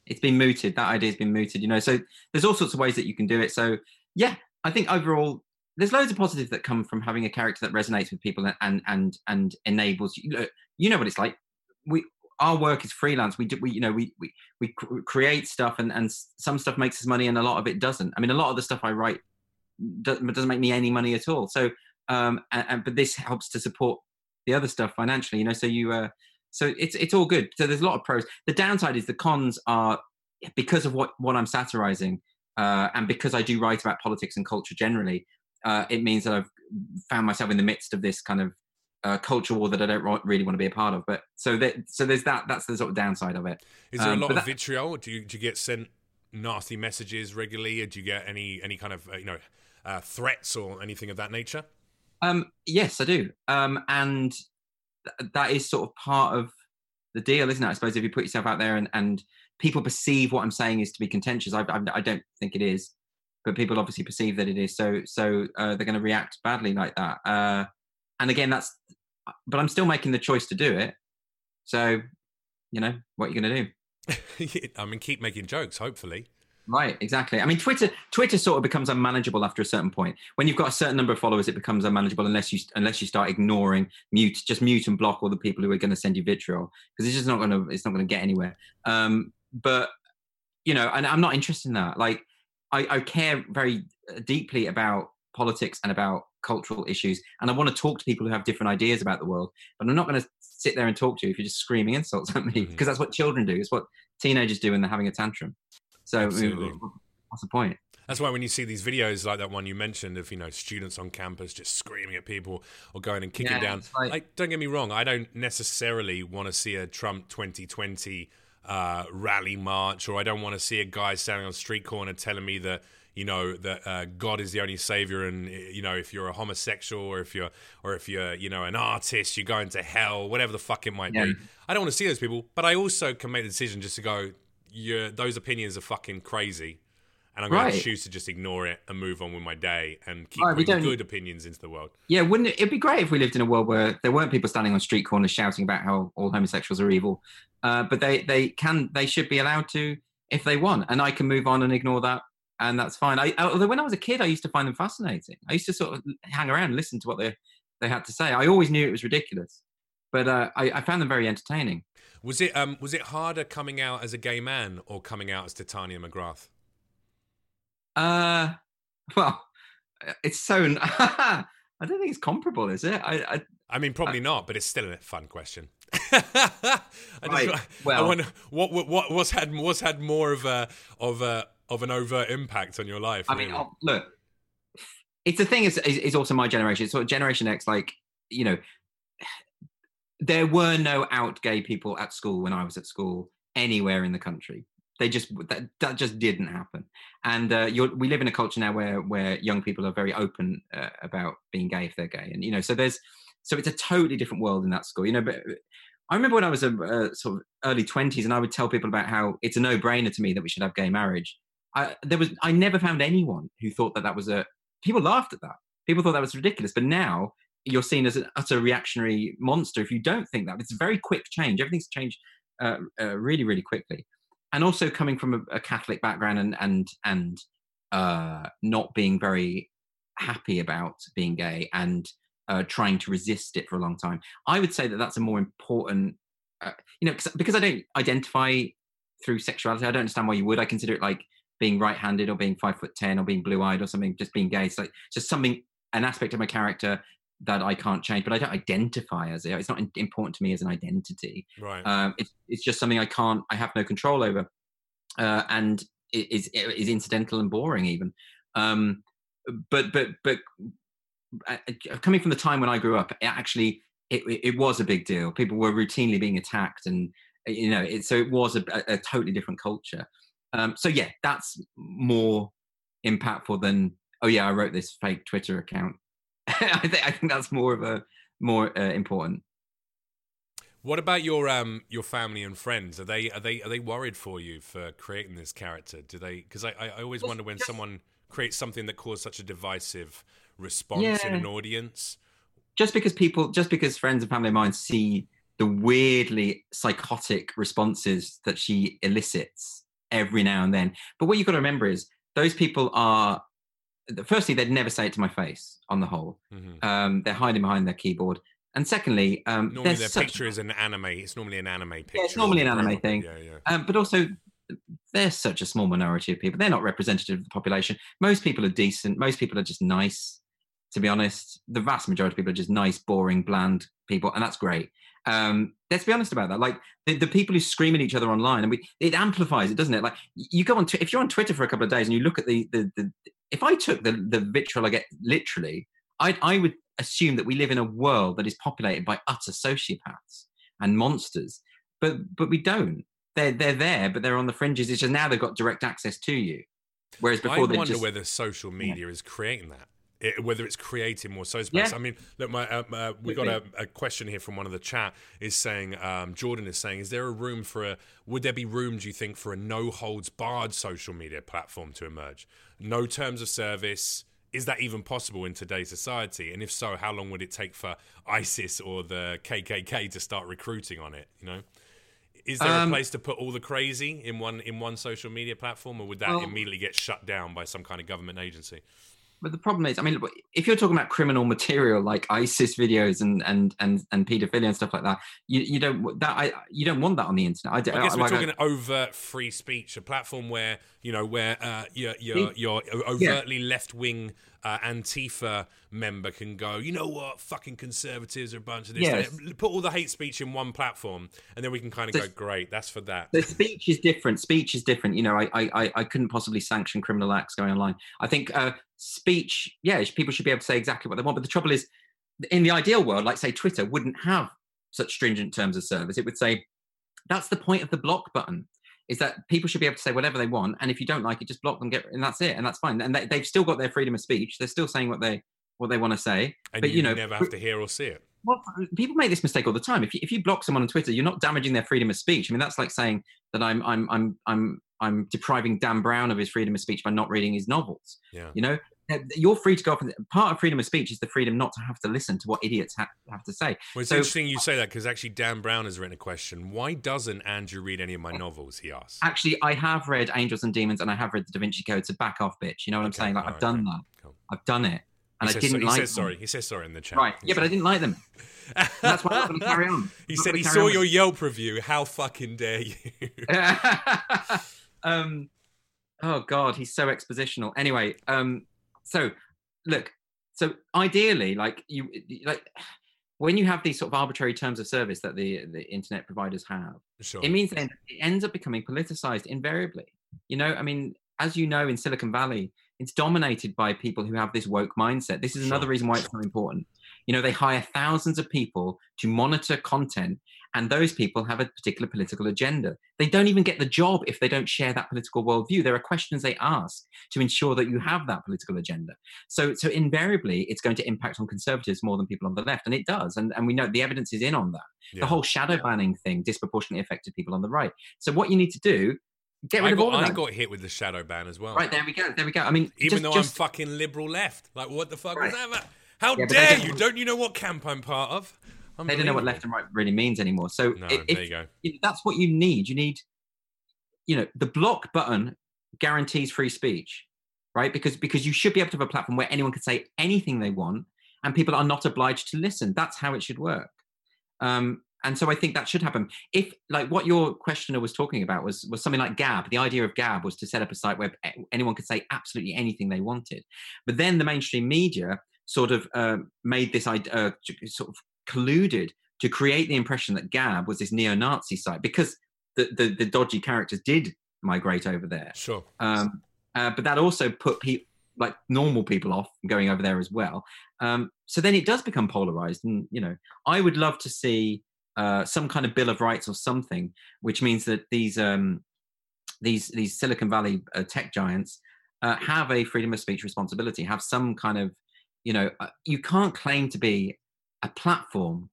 Speaker 3: it's been mooted. That idea's been mooted. You know, so there's all sorts of ways that you can do it. So yeah, I think overall there's loads of positives that come from having a character that resonates with people and and and, enables you. You know what it's like. We our work is freelance. We do we you know we we we create stuff and and some stuff makes us money and a lot of it doesn't. I mean, a lot of the stuff I write doesn't, doesn't make me any money at all. So um and, and but this helps to support the other stuff financially. You know, so you uh so it's it's all good. So there's a lot of pros. The downside is the cons are because of what what I'm satirizing, uh, and because I do write about politics and culture generally. Uh, it means that I've found myself in the midst of this kind of uh, culture war that I don't really want to be a part of. But so that so there's that. That's the sort of downside of it.
Speaker 2: Is there
Speaker 3: Um,
Speaker 2: a lot of
Speaker 3: that-
Speaker 2: vitriol? Do you do you get sent nasty messages regularly? Or do you get any any kind of uh, you know uh, threats or anything of that nature?
Speaker 3: Um, yes, I do. Um, and th- that is sort of part of the deal, isn't it? I suppose if you put yourself out there and, and people perceive what I'm saying is to be contentious, I, I, I don't think it is, but people obviously perceive that it is. So, so uh, they're going to react badly like that. Uh, and again, that's, but I'm still making the choice to do it. So, you know, what are you going to do?
Speaker 2: I mean, keep making jokes. Hopefully,
Speaker 3: Right, exactly. I mean, Twitter Twitter sort of becomes unmanageable after a certain point. When you've got a certain number of followers, it becomes unmanageable unless you unless you start ignoring, mute, just mute and block all the people who are going to send you vitriol because it's just not going to it's not going to get anywhere. Um, but you know, and I'm not interested in that. Like, I, I care very uh, deeply about politics and about cultural issues, and I want to talk to people who have different ideas about the world. But I'm not going to sit there and talk to you if you're just screaming insults at me because that's what children do. It's what teenagers do when they're having a tantrum. So,
Speaker 2: Absolutely.
Speaker 3: what's the point?
Speaker 2: that's why when you see these videos like that one you mentioned of you know students on campus just screaming at people or going and kicking
Speaker 3: Yeah,
Speaker 2: down.
Speaker 3: like-
Speaker 2: Like, don't get me wrong, I don't necessarily want to see a Trump 2020 uh, rally march, or I don't want to see a guy standing on a street corner telling me that you know that uh, God is the only savior, and you know if you're a homosexual or if you're or if you're you know an artist, you're going to hell, whatever the fuck it might
Speaker 3: Yeah.
Speaker 2: be. I don't want to see those people, but I also can make the decision just to go. Yeah, those opinions are fucking crazy. And I'm going to
Speaker 3: Right.
Speaker 2: choose to just ignore it and move on with my day and keep
Speaker 3: Right,
Speaker 2: good opinions into the world.
Speaker 3: Yeah, wouldn't it? It'd be great if we lived in a world where there weren't people standing on street corners shouting about how all homosexuals are evil. Uh, but they they can they should be allowed to if they want, and I can move on and ignore that and that's fine. I, although when I was a kid, I used to find them fascinating. I used to sort of hang around and listen to what they they had to say. I always knew it was ridiculous, but uh, I, I, found them very entertaining.
Speaker 2: Was it um, was it harder coming out as a gay man or coming out as Titania McGrath?
Speaker 3: Uh, well, it's so. I don't think it's comparable, is it? I, I,
Speaker 2: I mean, probably I, not, but it's still a fun question. I right. Just, well, I wonder what, what what's had what's had more of a of a of an overt impact on your life.
Speaker 3: I really? mean, oh, look, it's the thing is, is, is also my generation. It's sort of Generation X, like you know, there were no out gay people at school when I was at school anywhere in the country. They just that, that just didn't happen. And uh, we live in a culture now where where young people are very open uh, about being gay if they're gay, and you know, so there's so it's a totally different world in that school. You know, but I remember when I was a, a sort of early twenties, and I would tell people about how it's a no brainer to me that we should have gay marriage. I, there was I never found anyone who thought that that was a. People laughed at that. People thought that was ridiculous. But now you're seen as an utter reactionary monster if you don't think that. It's a very quick change. Everything's changed uh, uh, really, really quickly. And also coming from a, a Catholic background and and and uh, not being very happy about being gay and uh, trying to resist it for a long time. I would say that that's a more important, uh, you know, because I don't identify through sexuality. I don't understand why you would. I consider it like being right-handed or being five foot ten or being blue-eyed or something. Just being gay. It's like just something, an aspect of my character that I can't change, but I don't identify as it. It's not important to me as an identity.
Speaker 2: Right.
Speaker 3: Um, it's it's just something I can't. I have no control over, uh, and it is it is incidental and boring even. Um, but but but uh, uh, coming from the time when I grew up, it actually it, it was a big deal. People were routinely being attacked, and you know, it, so it was a, a, totally different culture. Um, so yeah, that's more impactful than oh yeah, I wrote this fake Twitter account I think I think that's more of a more uh, important.
Speaker 2: What about your um your family and friends? Are they are they are they worried for you for creating this character? Do they? Because I I always well, wonder when just, someone creates something that causes such a divisive response yeah. in an audience.
Speaker 3: Just because people, just because friends and family of mine see the weirdly psychotic responses that she elicits every now and then. But what you've got to remember is those people are firstly, they'd never say it to my face. On the whole, mm-hmm. um, they're hiding behind their keyboard. And secondly, um,
Speaker 2: normally their such... picture is an anime. It's normally an anime picture. Yeah,
Speaker 3: it's normally an anime thing.
Speaker 2: Yeah, yeah.
Speaker 3: Um, but also, they're such a small minority of people. They're not representative of the population. Most people are decent. Most people are just nice. To be honest, the vast majority of people are just nice, boring, bland people, and that's great. Um, let's be honest about that. Like the, the, people who scream at each other online, and we, it amplifies it, doesn't it? Like you go on, t- if you're on Twitter for a couple of days and you look at the, the, the if I took the, the vitriol I get literally, I, I would assume that we live in a world that is populated by utter sociopaths and monsters, but but we don't. They're they're there, but they're on the fringes. It's just now they've got direct access to you, whereas before
Speaker 2: I wonder
Speaker 3: just,
Speaker 2: whether social media yeah. is creating that. It, whether it's creating more social space. Yeah. I mean, look, my, uh, uh, we got a, a, question here from one of the chat is saying, um, Jordan is saying, is there a room for a, would there be room, do you think, for a no holds barred social media platform to emerge? No terms of service. Is that even possible in today's society? And if so, how long would it take for ISIS or the KKK to start recruiting on it? You know, is there um, a place to put all the crazy in one in one social media platform, or would that well, immediately get shut down by some kind of government agency?
Speaker 3: But the problem is, I mean, if you're talking about criminal material like ISIS videos and and and and paedophilia and stuff like that, you, you don't that I you don't want that on the internet. I,
Speaker 2: I guess I, we're like talking I, overt free speech, a platform where you know where uh, you're you're, you're overtly yeah. left wing uh, Antifa member can go, you know what, fucking conservatives are a bunch of this. Yes. Put all the hate speech in one platform, and then we can kind of the, go, great, that's for that.
Speaker 3: The speech is different. Speech is different. You know, I I I couldn't possibly sanction criminal acts going online. I think uh, speech, yeah, people should be able to say exactly what they want. But the trouble is, in the ideal world, like say Twitter wouldn't have such stringent terms of service. It would say that's the point of the block button is that people should be able to say whatever they want, and if you don't like it, just block them, get and that's it, and that's fine. And they, have still got their freedom of speech. They're still saying what they what they want to say.
Speaker 2: And
Speaker 3: but
Speaker 2: you,
Speaker 3: you know,
Speaker 2: never have to hear or see it.
Speaker 3: Well, people make this mistake all the time. If you, if you block someone on Twitter, you're not damaging their freedom of speech. I mean, that's like saying that I'm I'm I'm I'm I'm depriving Dan Brown of his freedom of speech by not reading his novels.
Speaker 2: Yeah.
Speaker 3: You know, you're free to go off. And, part of freedom of speech is the freedom not to have to listen to what idiots ha- have to say.
Speaker 2: Well, it's
Speaker 3: So-
Speaker 2: interesting you say that because actually Dan Brown has written a question. Why doesn't Andrew read any of my novels? He asks.
Speaker 3: Actually, I have read Angels and Demons and I have read the Da Vinci Code. So back off, bitch. You know what I'm saying? Like I've done
Speaker 2: okay,
Speaker 3: that.
Speaker 2: cool.
Speaker 3: I've done it, and
Speaker 2: he
Speaker 3: I didn't
Speaker 2: he
Speaker 3: like
Speaker 2: says
Speaker 3: them.
Speaker 2: sorry. He says sorry in the chat.
Speaker 3: Right?
Speaker 2: He
Speaker 3: Yeah, but I didn't like them. That's why I'm going to carry on.
Speaker 2: he
Speaker 3: I'm
Speaker 2: said he saw
Speaker 3: on.
Speaker 2: your Yelp review. How fucking dare you?
Speaker 3: um, oh God, he's so expositional. Anyway, um, so look, so ideally, like you, like when you have these sort of arbitrary terms of service that the the internet providers have,
Speaker 2: sure.
Speaker 3: it means then it ends up becoming politicized invariably. You know, I mean, as you know, in Silicon Valley, it's dominated by people who have this woke mindset. This is another reason why it's so important. You know, they hire thousands of people to monitor content, and those people have a particular political agenda. They don't even get the job if they don't share that political worldview. There are questions they ask to ensure that you have that political agenda. So, so invariably, it's going to impact on conservatives more than people on the left, and it does. And, and we know the evidence is in on that.
Speaker 2: Yeah.
Speaker 3: The whole shadow banning thing disproportionately affected people on the right. So, what you need to do, get rid
Speaker 2: I
Speaker 3: of all
Speaker 2: got,
Speaker 3: of
Speaker 2: I got hit with the shadow ban as well.
Speaker 3: Right there we go. There we go. I mean,
Speaker 2: Even
Speaker 3: just,
Speaker 2: though
Speaker 3: just,
Speaker 2: I'm fucking liberal left. Like, what the fuck
Speaker 3: Right.
Speaker 2: was that? about? How
Speaker 3: Yeah,
Speaker 2: dare you? Don't you know what camp I'm part of?
Speaker 3: they don't know what left and right really means anymore. So,
Speaker 2: No,
Speaker 3: if,
Speaker 2: there you go.
Speaker 3: you know, that's what you need. You need, you know, the block button guarantees free speech, right? Because because you should be able to have a platform where anyone can say anything they want, and people are not obliged to listen. That's how it should work. Um, and so I think that should happen. If like what your questioner was talking about was was something like Gab. The idea of Gab was to set up a site where anyone could say absolutely anything they wanted. But then the mainstream media sort of uh, made this idea, uh, sort of colluded to create the impression that Gab was this neo-Nazi site because the, the, the dodgy characters did migrate over there.
Speaker 2: Sure.
Speaker 3: Um, uh, but that also put people like normal people off going over there as well. Um, so then it does become polarized, and you know, I would love to see uh, some kind of bill of rights or something, which means that these um, these these Silicon Valley uh, tech giants uh, have a freedom of speech responsibility, have some kind of, you know, uh, you can't claim to be a platform.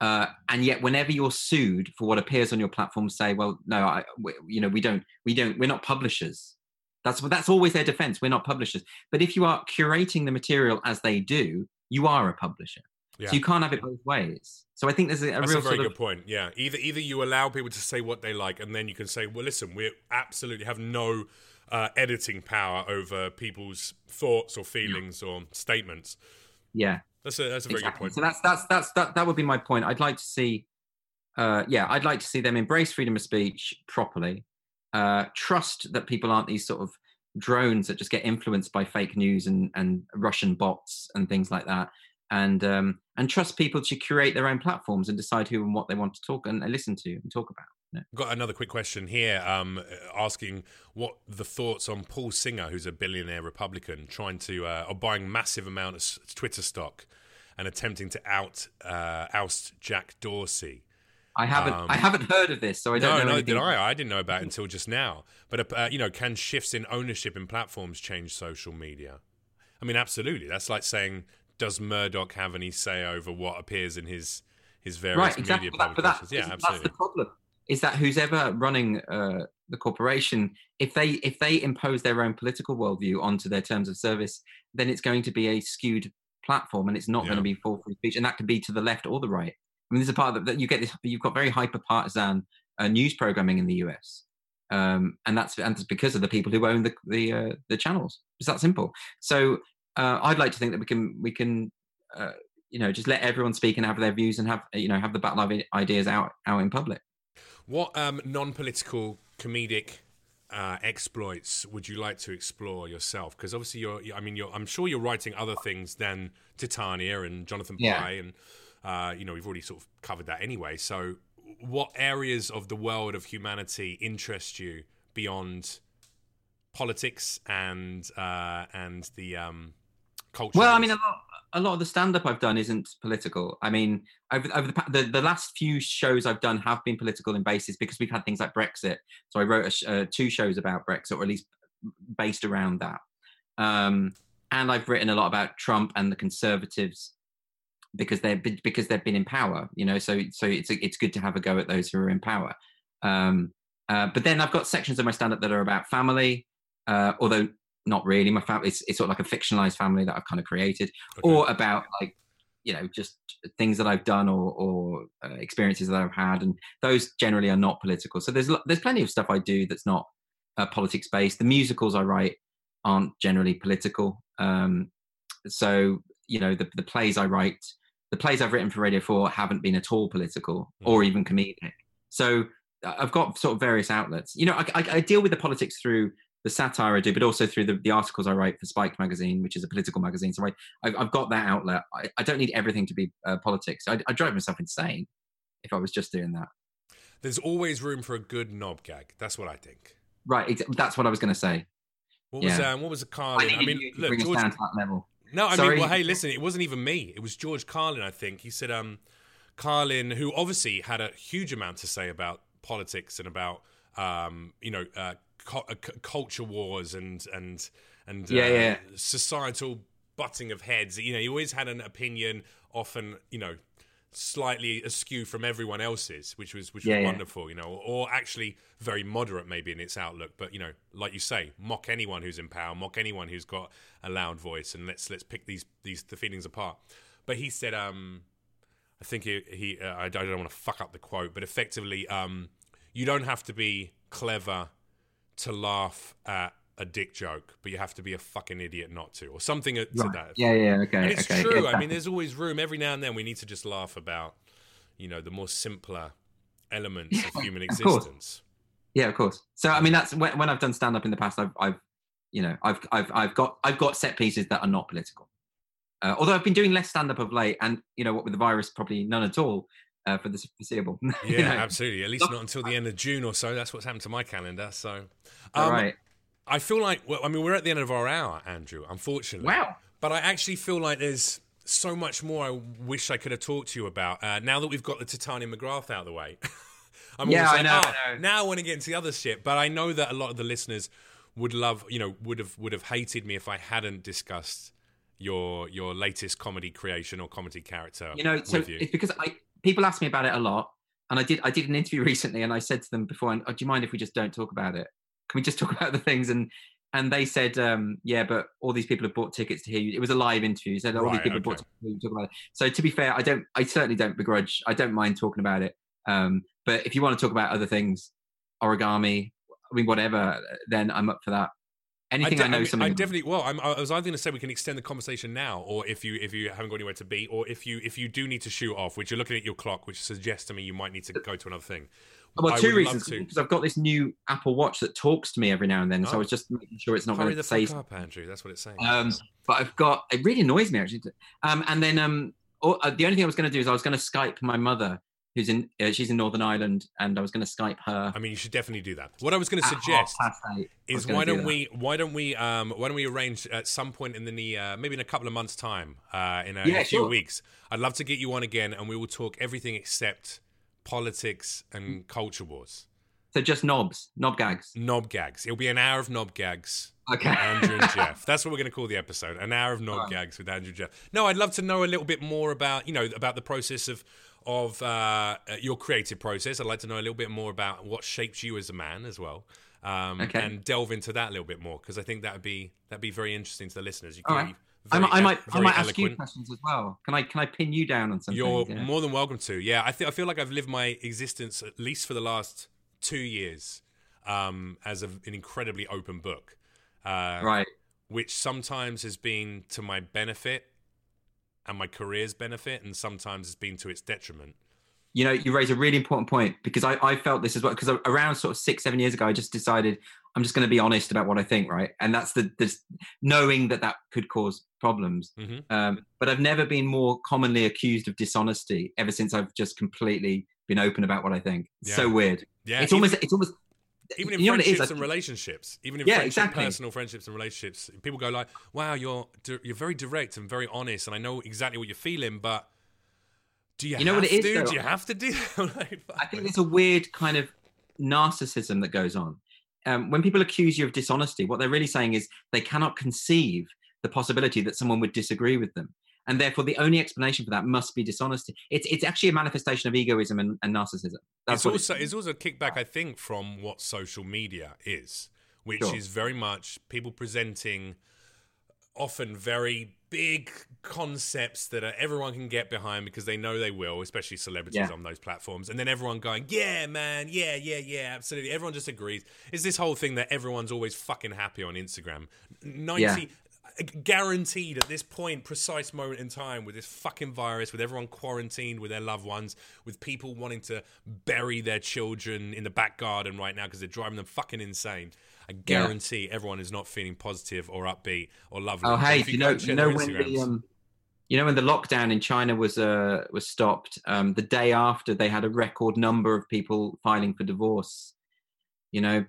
Speaker 3: Uh, and yet, whenever you're sued for what appears on your platform, say, "Well, no, I, we, you know, we don't, we don't, we're not publishers." That's that's always their defense. We're not publishers. But if you are curating the material as they do, you are a publisher.
Speaker 2: Yeah.
Speaker 3: So you can't have it both ways. So I think there's a, a
Speaker 2: That's
Speaker 3: real
Speaker 2: a very good
Speaker 3: of
Speaker 2: point. Yeah, either either you allow people to say what they like, and then you can say, "Well, listen, we absolutely have no uh, editing power over people's thoughts or feelings or statements."
Speaker 3: yeah.
Speaker 2: That's a that's a very
Speaker 3: exactly.
Speaker 2: good point.
Speaker 3: So that's that's that's that that would be my point. I'd like to see, uh, yeah, I'd like to see them embrace freedom of speech properly. Uh, trust that people aren't these sort of drones that just get influenced by fake news and and Russian bots and things like that. And um, and trust people to curate their own platforms and decide who and what they want to talk and listen to and talk about.
Speaker 2: Got another quick question here, um, asking what the thoughts on Paul Singer, who's a billionaire Republican, trying to uh, or buying massive amount of Twitter stock and attempting to out uh, oust Jack Dorsey.
Speaker 3: I haven't
Speaker 2: Um,
Speaker 3: I haven't heard of this, so I don't
Speaker 2: No,
Speaker 3: know.
Speaker 2: no,
Speaker 3: anything
Speaker 2: did I? I didn't know about it until just now. But uh, you know, can shifts in ownership in platforms change social media? I mean, absolutely. That's like saying, does Murdoch have any say over what appears in his his various
Speaker 3: right exactly
Speaker 2: media
Speaker 3: but that, but that,
Speaker 2: publications? yeah,
Speaker 3: that's
Speaker 2: absolutely.
Speaker 3: the problem is that who's ever running uh, the corporation if they if they impose their own political worldview onto their terms of service then it's going to be a skewed platform and it's not going to be full free speech and that could be to the left or the right. I mean there's a part that, that you get this you've got very hyper partisan uh, news programming in the us um, and that's and that's because of the people who own the the uh, the channels. It's that simple. So uh, i'd like to think that we can we can uh, you know just let everyone speak and have their views and have you know have the battle of ideas out out in public
Speaker 2: What um, non-political comedic uh, exploits would you like to explore yourself? Because obviously, you're. I mean, you're. I'm sure you're writing other things than Titania and Jonathan
Speaker 3: Yeah.
Speaker 2: Pie, and uh, you know, we've already sort of covered that anyway. So, what areas of the world of humanity interest you beyond politics and uh, and the um, culture?
Speaker 3: well i mean a lot a lot of the stand up i've done isn't political. I mean over, over the, the the last few shows i've done have been political in basis because we've had things like brexit. So i wrote a sh- uh, two shows about brexit or at least based around that. Um and i've written a lot about trump and the conservatives because they're because they've been in power you know? So so it's it's good to have a go at those who are in power. Um uh, but then i've got sections of my stand up that are about family uh although not really. My family it's, it's sort of like a fictionalized family that I've kind of created,
Speaker 2: Okay.
Speaker 3: or about like you know just things that I've done or or uh, experiences that I've had, and those generally are not political. So there's there's plenty of stuff I do that's not uh, politics based. The musicals I write aren't generally political. Um, so you know the the plays I write, the plays I've written for Radio Four haven't been at all political or even comedic. So uh, I've got sort of various outlets. You know, I, I, I deal with the politics through the satire I do, but also through the, the articles I write for Spiked magazine, which is a political magazine. So I, I've, I've got that outlet. I, I don't need everything to be uh, politics. I, I drive myself insane if I was just doing that.
Speaker 2: There's always room for a good knob gag. That's what I think.
Speaker 3: Right, that's what I was going to say.
Speaker 2: What was
Speaker 3: Yeah.
Speaker 2: um, what was the
Speaker 3: I
Speaker 2: Carlin?
Speaker 3: needed
Speaker 2: I mean, look,
Speaker 3: bring us
Speaker 2: George.
Speaker 3: down to that level.
Speaker 2: No, I
Speaker 3: Sorry.
Speaker 2: mean, well, hey, listen, it wasn't even me. It was George Carlin, I think. He said, um, Carlin, who obviously had a huge amount to say about politics and about, um, you know, uh, cu- uh, culture wars and and and uh,
Speaker 3: Yeah, yeah.
Speaker 2: societal butting of heads. You know, he always had an opinion, often, you know, slightly askew from everyone else's, which was which
Speaker 3: Yeah,
Speaker 2: was
Speaker 3: yeah.
Speaker 2: wonderful, you know, or actually very moderate maybe in its outlook. But you know, like you say, mock anyone who's in power, mock anyone who's got a loud voice, and let's let's pick these these the feelings apart. But he said, um, I think he, he uh, I, I don't want to fuck up the quote, but effectively, um, you don't have to be clever to laugh at a dick joke, but you have to be a fucking idiot not to, or something to that.
Speaker 3: Yeah, yeah, okay.
Speaker 2: And it's
Speaker 3: okay.
Speaker 2: true. I mean, there's always room. Every now and then, we need to just laugh about, you know, the more simpler elements of human
Speaker 3: of
Speaker 2: existence.
Speaker 3: Yeah, of course. So I mean, that's when, when I've done stand up in the past. I've, I've, you know, I've, I've, I've got, I've got set pieces that are not political. Uh, although I've been doing less stand up of late, and you know, what with the virus, probably none at all uh, for the foreseeable.
Speaker 2: Yeah,
Speaker 3: you know?
Speaker 2: absolutely. At least not until the end of June or so. That's what's happened to my calendar. So, um,
Speaker 3: right.
Speaker 2: I feel like, well, I mean, we're at the end of our hour, Andrew. Unfortunately,
Speaker 3: Wow.
Speaker 2: But I actually feel like there's so much more I wish I could have talked to you about. Uh, now that we've got the Titania McGrath out of the way, I'm
Speaker 3: Yeah,
Speaker 2: almost
Speaker 3: I know,
Speaker 2: "Oh,
Speaker 3: I know."
Speaker 2: Now I want to get into the other shit. But I know that a lot of the listeners would love, you know, would have would have hated me if I hadn't discussed your your latest comedy creation or comedy character.
Speaker 3: You know, so
Speaker 2: you.
Speaker 3: it's because I people ask me about it a lot, and I did I did an interview recently, and I said to them before, oh, "Do you mind if we just don't talk about it? Can we just talk about the things?" And and they said, um, "Yeah, but all these people have bought tickets to hear you." It was a live interview. So all these people have bought tickets to hear you talk about it. So to be fair, I don't. I certainly don't begrudge. I don't mind talking about it. Um, but if you want to talk about other things, origami, I mean, whatever, then I'm up for that. Anything I,
Speaker 2: de-
Speaker 3: know
Speaker 2: mean,
Speaker 3: something.
Speaker 2: I definitely. Well, I'm, I was either going to say we can extend the conversation now, or if you if you haven't got anywhere to be, or if you if you do need to shoot off, which you're looking at your clock, which suggests to me you might need to go to another thing.
Speaker 3: Well,
Speaker 2: I
Speaker 3: two reasons. Because I've got this new Apple Watch that talks to me every now and then, so
Speaker 2: Oh.
Speaker 3: I was just making sure it's not going to say
Speaker 2: up, Andrew. That's what it's saying.
Speaker 3: Um, but I've got it really annoys me actually. Um, and then um, oh, uh, the only thing I was going to do is I was going to Skype my mother, who's in uh, she's in Northern Ireland, and I was going to Skype her.
Speaker 2: I mean, you should definitely do that. What I was going to suggest. Is why
Speaker 3: do
Speaker 2: don't
Speaker 3: that.
Speaker 2: we why don't we um why don't we arrange at some point in the uh, maybe in a couple of months time uh in a, in
Speaker 3: Yeah,
Speaker 2: a few
Speaker 3: sure.
Speaker 2: weeks I'd love to get you on again and we will talk everything except politics and culture wars
Speaker 3: So just knobs, knob gags.
Speaker 2: knob gags it'll be an hour of knob gags
Speaker 3: Okay.
Speaker 2: Andrew and Jeff. That's what we're going to call the episode. An hour of knob
Speaker 3: Alright.
Speaker 2: gags with Andrew and Jeff. No, I'd love to know a little bit more about, you know, about the process of of uh, your creative process. I'd like to know a little bit more about what shapes you as a man as well. Um,
Speaker 3: Okay.
Speaker 2: and delve into that a little bit more because I think that would be that'd be very interesting to the listeners. You can
Speaker 3: right. I might, I might, I might ask you questions as well. Can I, can I pin you down on something?
Speaker 2: You're
Speaker 3: Yeah.
Speaker 2: more than welcome to. Yeah, I think I feel like I've lived my existence at least for the last two years um, as a, an incredibly open book. Uh,
Speaker 3: right.
Speaker 2: which sometimes has been to my benefit and my career's benefit, and sometimes has been to its detriment.
Speaker 3: You know, you raise a really important point because I, I felt this as well. Because around sort of six, seven years ago, I just decided I'm just going to be honest about what I think, right? And that's the this knowing that that could cause problems.
Speaker 2: Mhm.
Speaker 3: Um, but I've never been more commonly accused of dishonesty ever since I've just completely been open about what I think.
Speaker 2: Yeah.
Speaker 3: so weird.
Speaker 2: Yeah,
Speaker 3: it's
Speaker 2: even,
Speaker 3: almost, it's almost.
Speaker 2: even in
Speaker 3: you know what it is?
Speaker 2: friendships and relationships, even in
Speaker 3: Yeah,
Speaker 2: friendship,
Speaker 3: exactly.
Speaker 2: personal friendships and relationships, people go like, "Wow, you're you're very direct and very honest, and I know exactly what you're feeling, but." Do you,
Speaker 3: You know
Speaker 2: have
Speaker 3: what it is,
Speaker 2: to?
Speaker 3: though?
Speaker 2: Do you have to do? Like,
Speaker 3: I think there's a weird kind of narcissism that goes on. Um, when people accuse you of dishonesty, what they're really saying is they cannot conceive the possibility that someone would disagree with them. And therefore, the only explanation for that must be dishonesty. It's, it's actually a manifestation of egoism and, and narcissism. That's
Speaker 2: it's also it's also a kickback, I think, from what social media is, which
Speaker 3: Sure.
Speaker 2: is very much people presenting often very big concepts that are, everyone can get behind because they know they will, especially celebrities
Speaker 3: Yeah.
Speaker 2: on those platforms. And then everyone going, yeah, man, yeah, yeah, yeah, absolutely. Everyone just agrees. It's this whole thing that everyone's always fucking happy on Instagram. 90, uh, guaranteed at this point, precise moment in time, with this fucking virus, with everyone quarantined with their loved ones, with people wanting to bury their children in the back garden right now because they're driving them fucking insane. I guarantee everyone is not feeling positive or upbeat or lovely.
Speaker 3: Oh, hey, you
Speaker 2: go
Speaker 3: know, you know when the um, you know when the lockdown in China was uh was stopped. Um, the day after, they had a record number of people filing for divorce. You know,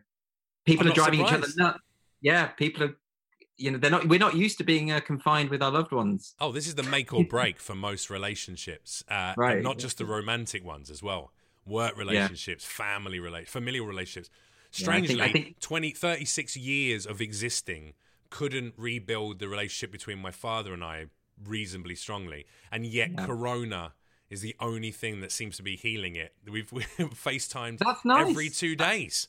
Speaker 3: people
Speaker 2: I'm
Speaker 3: are driving each other nuts. Yeah, people are. You know, they're not. We're not used to being uh, confined with our loved ones.
Speaker 2: Oh, this is the make or break for most relationships, uh,
Speaker 3: Right.
Speaker 2: not just the romantic ones as well. Work relationships, family relate, familial relationships.
Speaker 3: Yeah, I think-
Speaker 2: Strangely,
Speaker 3: I think-
Speaker 2: 20, 36 years of existing couldn't rebuild the relationship between my father and I reasonably strongly, and yet
Speaker 3: Yeah.
Speaker 2: Corona is the only thing that seems to be healing it. We've, we've FaceTimed
Speaker 3: That's nice.
Speaker 2: every two days.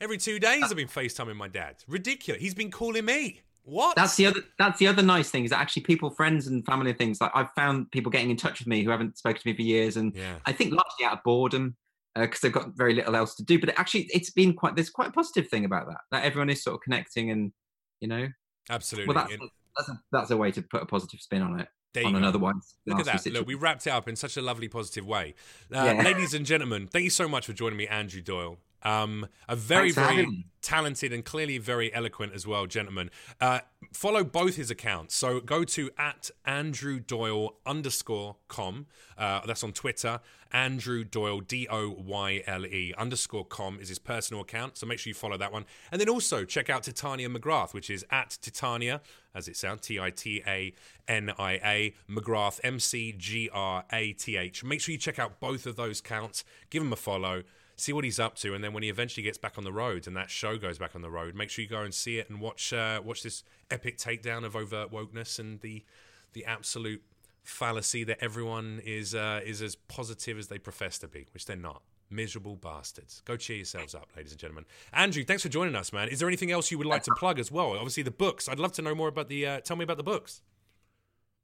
Speaker 2: Every two days, I've been FaceTiming my dad. Ridiculous. He's been calling me. What?
Speaker 3: That's the other. That's the other nice thing is that actually people, friends, and family and things. Like I've found people getting in touch with me who haven't spoken to me for years, and
Speaker 2: yeah.
Speaker 3: I think largely out of boredom because they've got very little else to do. But actually, it's been quite. There's quite a positive thing about that. That everyone is sort of connecting, and you know,
Speaker 2: Absolutely.
Speaker 3: well, that's
Speaker 2: And
Speaker 3: that's a, that's a way to put a positive spin on it on
Speaker 2: go.
Speaker 3: an otherwise.
Speaker 2: Look at that. Look, we wrapped it up in such a lovely, positive way. Uh,
Speaker 3: Yeah.
Speaker 2: Ladies and gentlemen, thank you so much for joining me, Andrew Doyle. Um, a very,
Speaker 3: Thanks for having
Speaker 2: very talented and clearly very eloquent as well, gentlemen. Uh, follow both his accounts. So go to at Andrew Doyle underscore com. Uh, that's on Twitter. Andrew Doyle, D O Y L E underscore com is his personal account. So make sure you follow that one. And then also check out Titania McGrath, which is at Titania, as it sounds, T I T A N I A, McGrath, M C G R A T H. Make sure you check out both of those accounts. Give him a follow see what he's up to, and then when he eventually gets back on the road and that show goes back on the road, make sure you go and see it and watch uh, watch this epic takedown of overt wokeness and the the absolute fallacy that everyone is uh, is as positive as they profess to be, which they're not. Miserable bastards. Go cheer yourselves up, ladies and gentlemen. Andrew, thanks for joining us, man. Is there anything else you would like to plug as well? Obviously, the books. I'd love to know more about the. Uh, tell me about the books.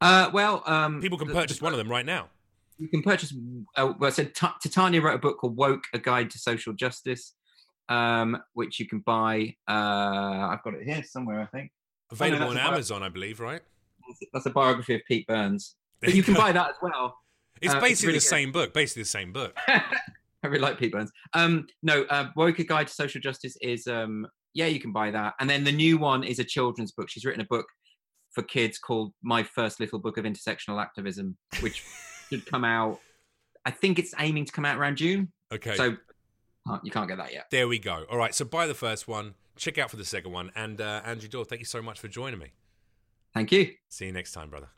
Speaker 3: Uh, well, um,
Speaker 2: People can
Speaker 3: the-
Speaker 2: purchase
Speaker 3: the-
Speaker 2: one of them right now.
Speaker 3: You can purchase. Uh, well, so T- Titania wrote a book called "Woke: A Guide to Social Justice," um, which you can buy. Uh, I've got it here somewhere, I think.
Speaker 2: Available
Speaker 3: that's
Speaker 2: on Amazon, I believe, right?
Speaker 3: That's a biography of Pete Burns. But you can buy that as well.
Speaker 2: It's
Speaker 3: uh, it's
Speaker 2: basically
Speaker 3: really
Speaker 2: the
Speaker 3: good.
Speaker 2: same book. Basically the same book.
Speaker 3: I really like Pete Burns. Um, no, uh, Woke: A Guide to Social Justice is um, yeah, you can buy that. And then the new one is a children's book. She's written a book for kids called My First Little Book of Intersectional Activism, which should come out. I think it's aiming to come out around June.
Speaker 2: Okay.
Speaker 3: So uh, you can't get that yet.
Speaker 2: There we go. All right, so buy the first one, check out for the second one, and uh, Andrew Doyle, thank you so much for joining me.
Speaker 3: Thank you.
Speaker 2: See you next time, brother.